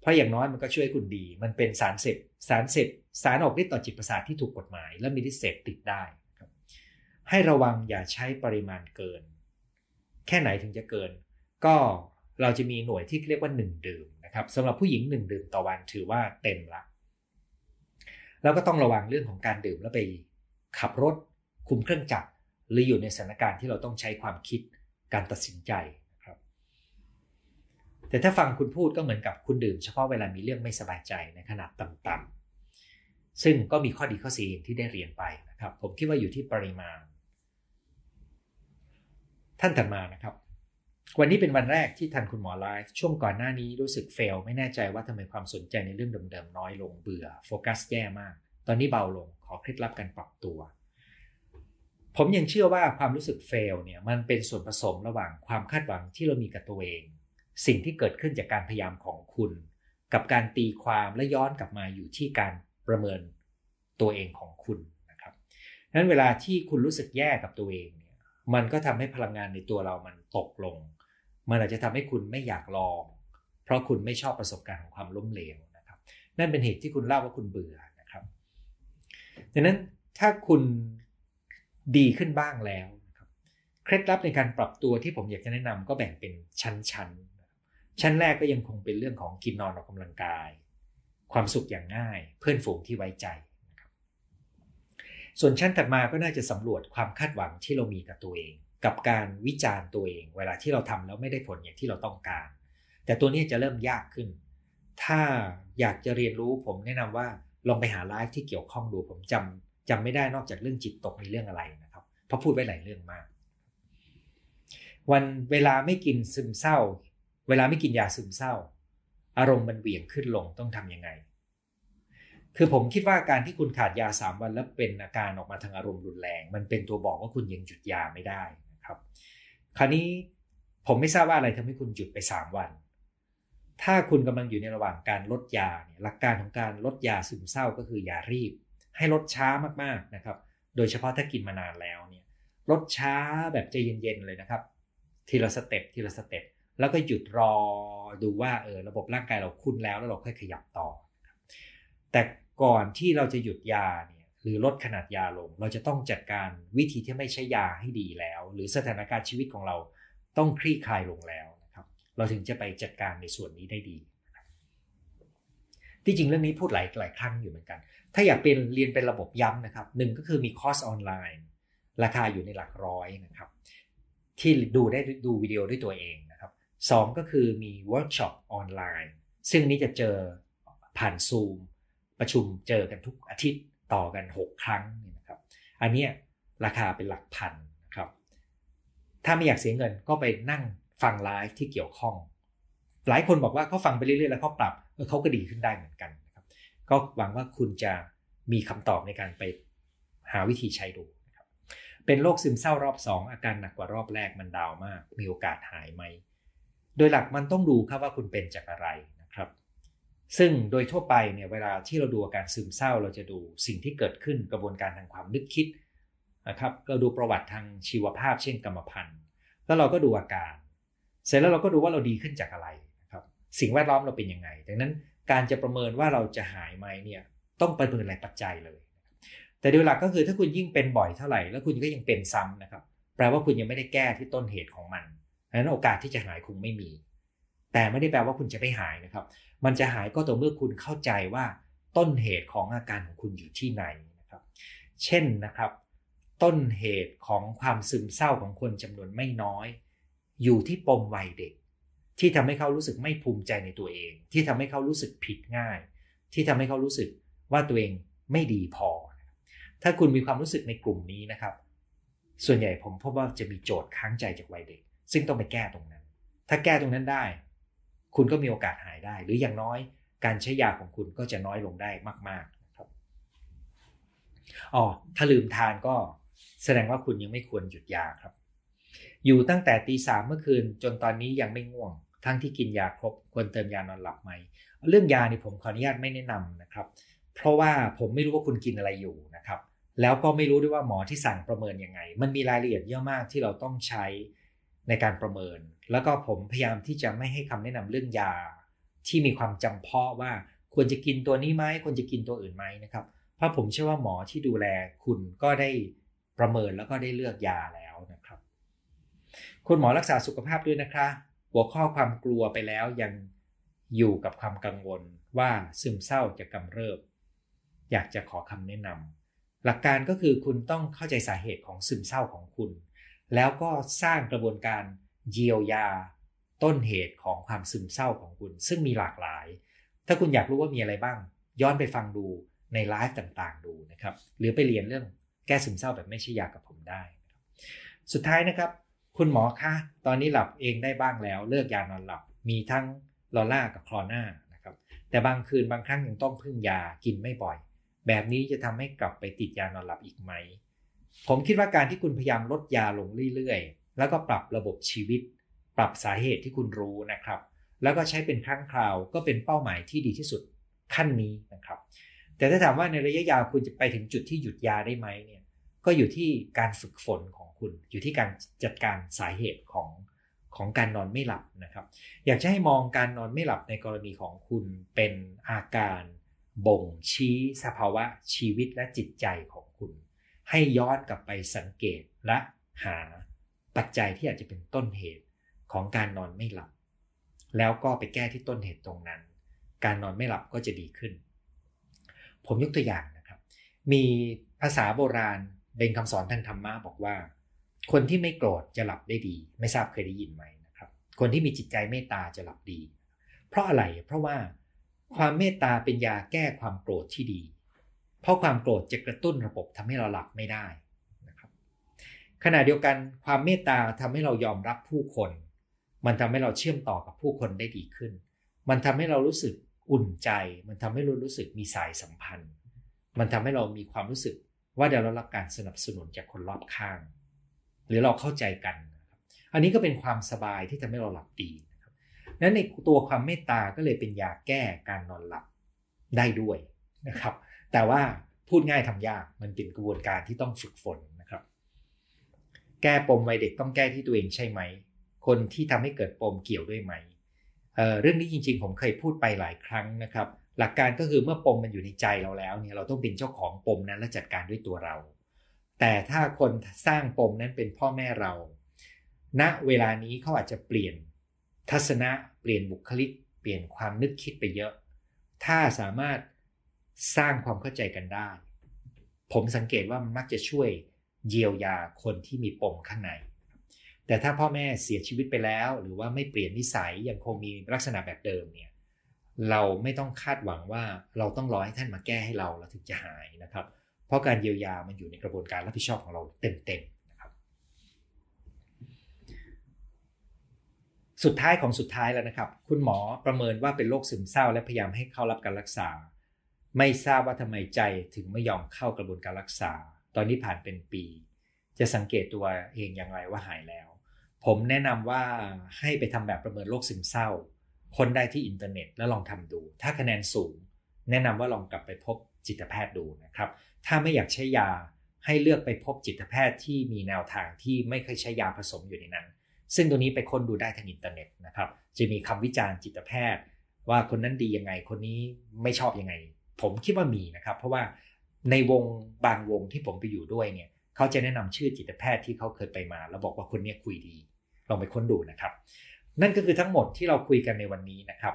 เพราะอย่างน้อยมันก็ช่วยคุณดี มันเป็นสารเสพสารเสพสารออกฤทธิ์ต่อจิตประสาทที่ถูกกฎหมาย และมีฤทธิ์เสพติดได้ครับให้ระวังอย่าใช้ปริมาณเกิน แค่ไหนถึงจะเกิน ก็เราจะมีหน่วยที่เรียกว่า1ดื่ม นะครับสำหรับผู้หญิง1ดื่มต่อวันถือว่าเต็มละ แล้วก็ต้องระวังเรื่องของการดื่มแล้วไปขับรถคุมเครื่องจักรหรืออยู่ในสถานการณ์ที่เราต้องใช้ความคิดการตัดสินใจนะครับ แต่ถ้าฟังคุณพูดก็เหมือนกับคุณดื่มเฉพาะเวลามีเรื่องไม่สบายใจในขนาดต่ำๆซึ่งก็มีข้อดีข้อเสียที่ได้เรียนไปนะครับ ผมคิดว่าอยู่ที่ปริมาณ ท่านถัดมานะครับ วันนี้เป็นวันแรกที่ทันคุณหมอไลฟ์ช่วงก่อนหน้านี้รู้สึกเฟลไม่แน่ใจว่าทำไมความสนใจในเรื่องเดิมๆน้อยลงเบื่อโฟกัสแย่มาก ตอนนี้เบาลงขอเคล็ดลับการปรับตัว ผมยังเชื่อว่าความรู้สึกเฟลเนี่ยมันเป็นส่วนผสมระหว่างความคาดหวังที่เรามีกับตัวเอง สิ่งที่เกิดขึ้นจากการพยายามของคุณ กับการตีความและย้อนกลับมาอยู่ที่การประเมินตัวเองของคุณนะครับนั้นเวลาที่คุณรู้สึกแย่กับตัวเองเนี่ยมันก็ทำให้พลังงานในตัวเรามันตกลง มันอาจจะทำให้คุณไม่อยากลอง เพราะคุณไม่ชอบประสบการณ์ของความล้มเหลวนะครับ นั่นเป็นเหตุที่คุณเล่าว่าคุณเบื่อนะครับดังนั้นถ้าคุณดีขึ้นบ้างแล้วนะครับเคล็ดลับในการปรับตัวที่ผมอยากจะแนะนำก็แบ่งเป็นชั้นๆชั้นแรกก็ยังคงเป็นเรื่องของกินนอนออกกำลังกาย ความสุขอย่างง่าย เพื่อนฝูงที่ไว้ใจนะครับส่วนชั้นถัดมาก็น่าจะสำรวจความคาดหวังที่เรามีกับตัวเอง กับการวิจารณ์ตัวเอง เวลาที่เราทำแล้วไม่ได้ผลอย่างที่เราต้องการ แต่ตัวนี้จะเริ่มยากขึ้น ถ้าอยากจะเรียนรู้ผมแนะนำว่าลองไปหาไลฟ์ที่เกี่ยวข้องดูผมจำจำไม่ได้นอกจากเรื่องจิตตกในเรื่องอะไรนะครับเพราะพูดไว้หลายเรื่องมาก วันเวลาไม่กินซึมเศร้า เวลาไม่กินยาซึมเศร้า อารมณ์มันเหวี่ยงขึ้นลงต้องทํำยังไง คือผมคิดว่าการที่คุณขาดยาสามวันแล้วเป็นอาการออกมาทางอารมณ์รุนแรง มันเป็นตัวบอกว่าคุณยังหยุดยาไม่ได้ ครับ คราวนี้ผมไม่ทราบว่าอะไรทำให้คุณหยุดไป 3 วัน ถ้าคุณกำลังอยู่ในระหว่างการลดยาเนี่ยหลักการของการลดยาซึมเศร้าก็คืออย่ารีบ ให้ลดช้ามากๆนะครับ โดยเฉพาะถ้ากินมานานแล้วเนี่ยลดช้าแบบใจเย็นๆเลยนะครับ ทีละ step ทีละ step แล้วก็หยุดรอดูว่าเออระบบร่างกายเราคุ้นแล้วแล้วเราค่อยขยับต่อ แต่ก่อนที่เราจะหยุดยาเนี่ย หรือลดขนาดยาลง เราจะต้องจัดการวิธีที่ไม่ใช้ยาให้ดีแล้ว หรือสถานการณ์ชีวิตของเราต้องคลี่คลายลงแล้วนะครับ เราถึงจะไปจัดการในส่วนนี้ได้ดีที่จริงเรื่องนี้พูดหลายหลายครั้งอยู่เหมือนกัน ถ้าอยากเป็นเรียนเป็นระบบย้ำนะครับหนึ่งก็คือมีคอร์สออนไลน์ ราคาอยู่ในหลักร้อยนะครับ ที่ดูได้ดูวิดีโอด้วยตัวเองนะครับสองก็คือมีเวิร์กช็อปออนไลน์ ซึ่งนี้จะเจอผ่านซูมประชุมเจอกันทุกอาทิตย์ ต่อกัน 6 ครั้งนี่นะครับ อันนี้ราคาเป็นหลักพันนะครับ ถ้าไม่อยากเสียเงินก็ไปนั่งฟังไลฟ์ที่เกี่ยวข้อง หลายคนบอกว่าเขาฟังไปเรื่อยๆแล้วเขาปรับเขาก็ดีขึ้นได้เหมือนกันนะครับ ก็หวังว่าคุณจะมีคำตอบในการไปหาวิธีใช้ดูนะครับ เป็นโรคซึมเศร้ารอบ 2 อาการหนักกว่ารอบแรกมันดาวมาก มีโอกาสหายไหม โดยหลักมันต้องดูครับว่าคุณเป็นจากอะไร ซึ่งโดยทั่วไปเนี่ยเวลาที่เราดูอาการซึมเศร้า เราจะดูสิ่งที่เกิดขึ้นกระบวนการทางความนึกคิดนะครับก็ดูประวัติทางชีวภาพเช่นกรรมพันธุ์ แล้วเราก็ดูอาการ เสร็จแล้วเราก็ดูว่าเราดีขึ้นจากอะไรนะครับสิ่งแวดล้อมเราเป็นยังไง ดังนั้นการจะประเมินว่าเราจะหายไหมเนี่ยต้องประเมินหลายปัจจัยเลย แต่โดยหลักก็คือถ้าคุณยิ่งเป็นบ่อยเท่าไหร่แล้วคุณก็ยังเป็นซ้ำนะครับแปลว่าคุณยังไม่ได้แก้ที่ต้นเหตุของมันดังนั้นโอกาสที่จะหายคงไม่มี แต่ไม่ได้แปลว่าคุณจะไม่หายนะครับ มันจะหายก็ต่อเมื่อคุณเข้าใจว่าต้นเหตุของอาการของคุณอยู่ที่ไหนนะครับ เช่นนะครับ ต้นเหตุของความซึมเศร้าของคนจำนวนไม่น้อย อยู่ที่ปมวัยเด็ก ที่ทำให้เขารู้สึกไม่ภูมิใจในตัวเอง ที่ทำให้เขารู้สึกผิดง่าย ที่ทำให้เขารู้สึกว่าตัวเองไม่ดีพอ ถ้าคุณมีความรู้สึกในกลุ่มนี้นะครับ ส่วนใหญ่ผมพบว่าจะมีโจทย์ค้างใจจากวัยเด็ก ซึ่งต้องไปแก้ตรงนั้น ถ้าแก้ตรงนั้นได้ คุณก็มีโอกาสหายได้ หรืออย่างน้อยการใช้ยาของคุณก็จะน้อยลงได้มากๆนะครับอ๋อถ้าลืมทานก็แสดงว่าคุณยังไม่ควรหยุดยาครับ อยู่ตั้งแต่ตีสามเมื่อคืนจนตอนนี้ยังไม่ง่วง ทั้งที่กินยาครบควรเติมยานอนหลับไหม เรื่องยานี่ผมขออนุญาตไม่แนะนำนะครับ เพราะว่าผมไม่รู้ว่าคุณกินอะไรอยู่นะครับ แล้วก็ไม่รู้ด้วยว่าหมอที่สั่งประเมินยังไง มันมีรายละเอียดเยอะมากที่เราต้องใช้ ในการประเมิน แล้วก็ผมพยายามที่จะไม่ให้คำแนะนำเรื่องยา ที่มีความจำเพาะว่าควรจะกินตัวนี้ไหมควรจะกินตัวอื่นไหมนะครับ เพราะผมเชื่อว่าหมอที่ดูแลคุณก็ได้ประเมินแล้วก็ได้เลือกยาแล้วนะครับ คุณหมอรักษาสุขภาพด้วยนะคะ หัวข้อความกลัวไปแล้วยังอยู่กับความกังวลว่าซึมเศร้าจะกำเริบ อยากจะขอคำแนะนำหลักการก็คือคุณต้องเข้าใจสาเหตุของซึมเศร้าของคุณ แล้วก็สร้างกระบวนการเยียวยาต้นเหตุของความซึมเศร้าของคุณ ซึ่งมีหลากหลาย ถ้าคุณอยากรู้ว่ามีอะไรบ้าง ย้อนไปฟังดูในไลฟ์ต่างๆ ดูนะครับ หรือไปเรียนเรื่องแก้ซึมเศร้าแบบไม่ใช่ยากับผมได้ สุดท้ายนะครับ คุณหมอคะ ตอนนี้หลับเองได้บ้างแล้ว เลิกยานอนหลับ มีทั้งลอล่ากับคลอน่านะครับ แต่บางคืนบางครั้งยังต้องพึ่งยากินไม่บ่อย แบบนี้จะทำให้กลับไปติดยานอนหลับอีกไหม ผมคิดว่าการที่คุณพยายามลดยาลงเรื่อยๆ แล้วก็ปรับระบบชีวิต ปรับสาเหตุที่คุณรู้นะครับ แล้วก็ใช้เป็นครั้งคราวก็เป็นเป้าหมายที่ดีที่สุดขั้นนี้นะครับ แต่ถ้าถามว่าในระยะยาวคุณจะไปถึงจุดที่หยุดยาได้ไหมเนี่ย ก็อยู่ที่การฝึกฝนของคุณ อยู่ที่การจัดการสาเหตุของของการนอนไม่หลับนะครับ อยากจะให้มองการนอนไม่หลับในกรณีของคุณเป็นอาการบ่งชี้สภาวะชีวิตและจิตใจของ ให้ย้อนกลับไปสังเกตและหาปัจจัยที่อาจจะเป็นต้นเหตุของการนอนไม่หลับ แล้วก็ไปแก้ที่ต้นเหตุตรงนั้น การนอนไม่หลับก็จะดีขึ้น ผมยกตัวอย่างนะครับ มีภาษาโบราณเป็นคำสอนทางธรรมะบอกว่า คนที่ไม่โกรธจะหลับได้ดี ไม่ทราบเคยได้ยินไหมนะครับ คนที่มีจิตใจเมตตาจะหลับดี เพราะอะไรเพราะว่าความเมตตาเป็นยาแก้ความโกรธที่ดี ราะความโกรธจะกระตุ้นระบบทำให้เราหลับไม่ได้นะครับขณะเดียวกันความเมตตาทำให้เรายอมรับผู้คน มันทำให้เราเชื่อมต่อกับผู้คนได้ดีขึ้น มันทำให้เรารู้สึกอุ่นใจ มันทำให้เรารู้สึกมีสายสัมพันธ์ มันทำให้เรามีความรู้สึกว่าเดี๋ยวเรารับการสนับสนุนจากคนรอบข้าง หรือเราเข้าใจกันนะครับอันนี้ก็เป็นความสบายที่ทำให้เราหลับดีนะครับนั้นในตัวความเมตตาก็เลยเป็นยาแก้การนอนหลับได้ด้วยนะครับ แต่ว่าพูดง่ายทำยากมันเป็นกระบวนการที่ต้องฝึกฝนนะครับ แก้ปมวัยเด็กต้องแก้ที่ตัวเองใช่ไหม คนที่ทำให้เกิดปมเกี่ยวด้วยไหมเเรื่องนี้จริง ๆ ผมเคยพูดไปหลายครั้งนะครับ หลักการก็คือเมื่อปมมันอยู่ในใจเราแล้วเนี่ยเราต้องเป็นเจ้าของปมนั้นและจัดการด้วยตัวเรา แต่ถ้าคนสร้างปมนั้นเป็นพ่อแม่เราณเวลานี้เขาอาจจะเปลี่ยนทัศนะ เปลี่ยนบุคลิก เปลี่ยนความนึกคิดไปเยอะ ถ้าสามารถ สร้างความเข้าใจกันได้ ผมสังเกตว่ามันมักจะช่วยเยียวยาคนที่มีปมข้างใน แต่ถ้าพ่อแม่เสียชีวิตไปแล้ว หรือว่าไม่เปลี่ยนนิสัยยังคงมีลักษณะแบบเดิมเนี่ยเราไม่ต้องคาดหวังว่าเราต้องรอให้ท่านมาแก้ให้เราแล้วถึงจะหายนะครับ เพราะการเยียวยามันอยู่ในกระบวนการรับผิดชอบของเราเต็มๆนะครับ สุดท้ายของสุดท้ายแล้วนะครับ คุณหมอประเมินว่าเป็นโรคซึมเศร้าและพยายามให้เข้ารับการรักษา ไม่ทราบว่าทำไมใจถึงไม่ยอมเข้ากระบวนการรักษา ตอนนี้ผ่านเป็นปี จะสังเกตตัวเองอย่างไรว่าหายแล้ว ผมแนะนำว่าให้ไปทำแบบประเมินโรคซึมเศร้า ค้นได้ที่อินเทอร์เน็ตแล้วลองทำดู ถ้าคะแนนสูง แนะนำว่าลองกลับไปพบจิตแพทย์ดูนะครับ ถ้าไม่อยากใช้ยาให้เลือกไปพบจิตแพทย์ที่มีแนวทางที่ไม่เคยใช้ยาผสมอยู่ในนั้น ซึ่งตัวนี้ไปค้นดูได้ทางอินเทอร์เน็ตนะครับ จะมีคำวิจารณ์จิตแพทย์ ว่าคนนั้นดียังไง คนนี้ไม่ชอบยังไง ผมคิดว่ามีนะครับ เพราะว่าในวงบางวงที่ผมไปอยู่ด้วยเนี่ยเขาจะแนะนำชื่อจิตแพทย์ที่เขาเคยไปมา แล้วบอกว่าคนนี้คุยดี ลองไปค้นดูนะครับ นั่นก็คือทั้งหมดที่เราคุยกันในวันนี้นะครับ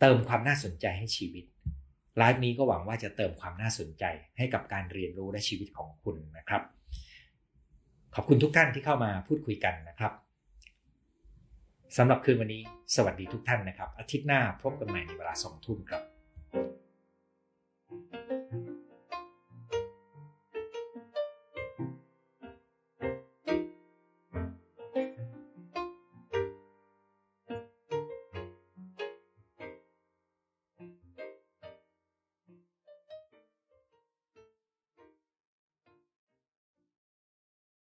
เติมความน่าสนใจให้ชีวิตไลฟ์นี้ก็หวังว่าจะเติมความน่าสนใจให้กับการเรียนรู้และชีวิตของคุณนะครับ ขอบคุณทุกท่านที่เข้ามาพูดคุยกันนะครับสำหรับคืนวันนี้ สวัสดีทุกท่านนะครับ อาทิตย์หน้าพบกันใหม่ในเวลาสองทุ่มครับ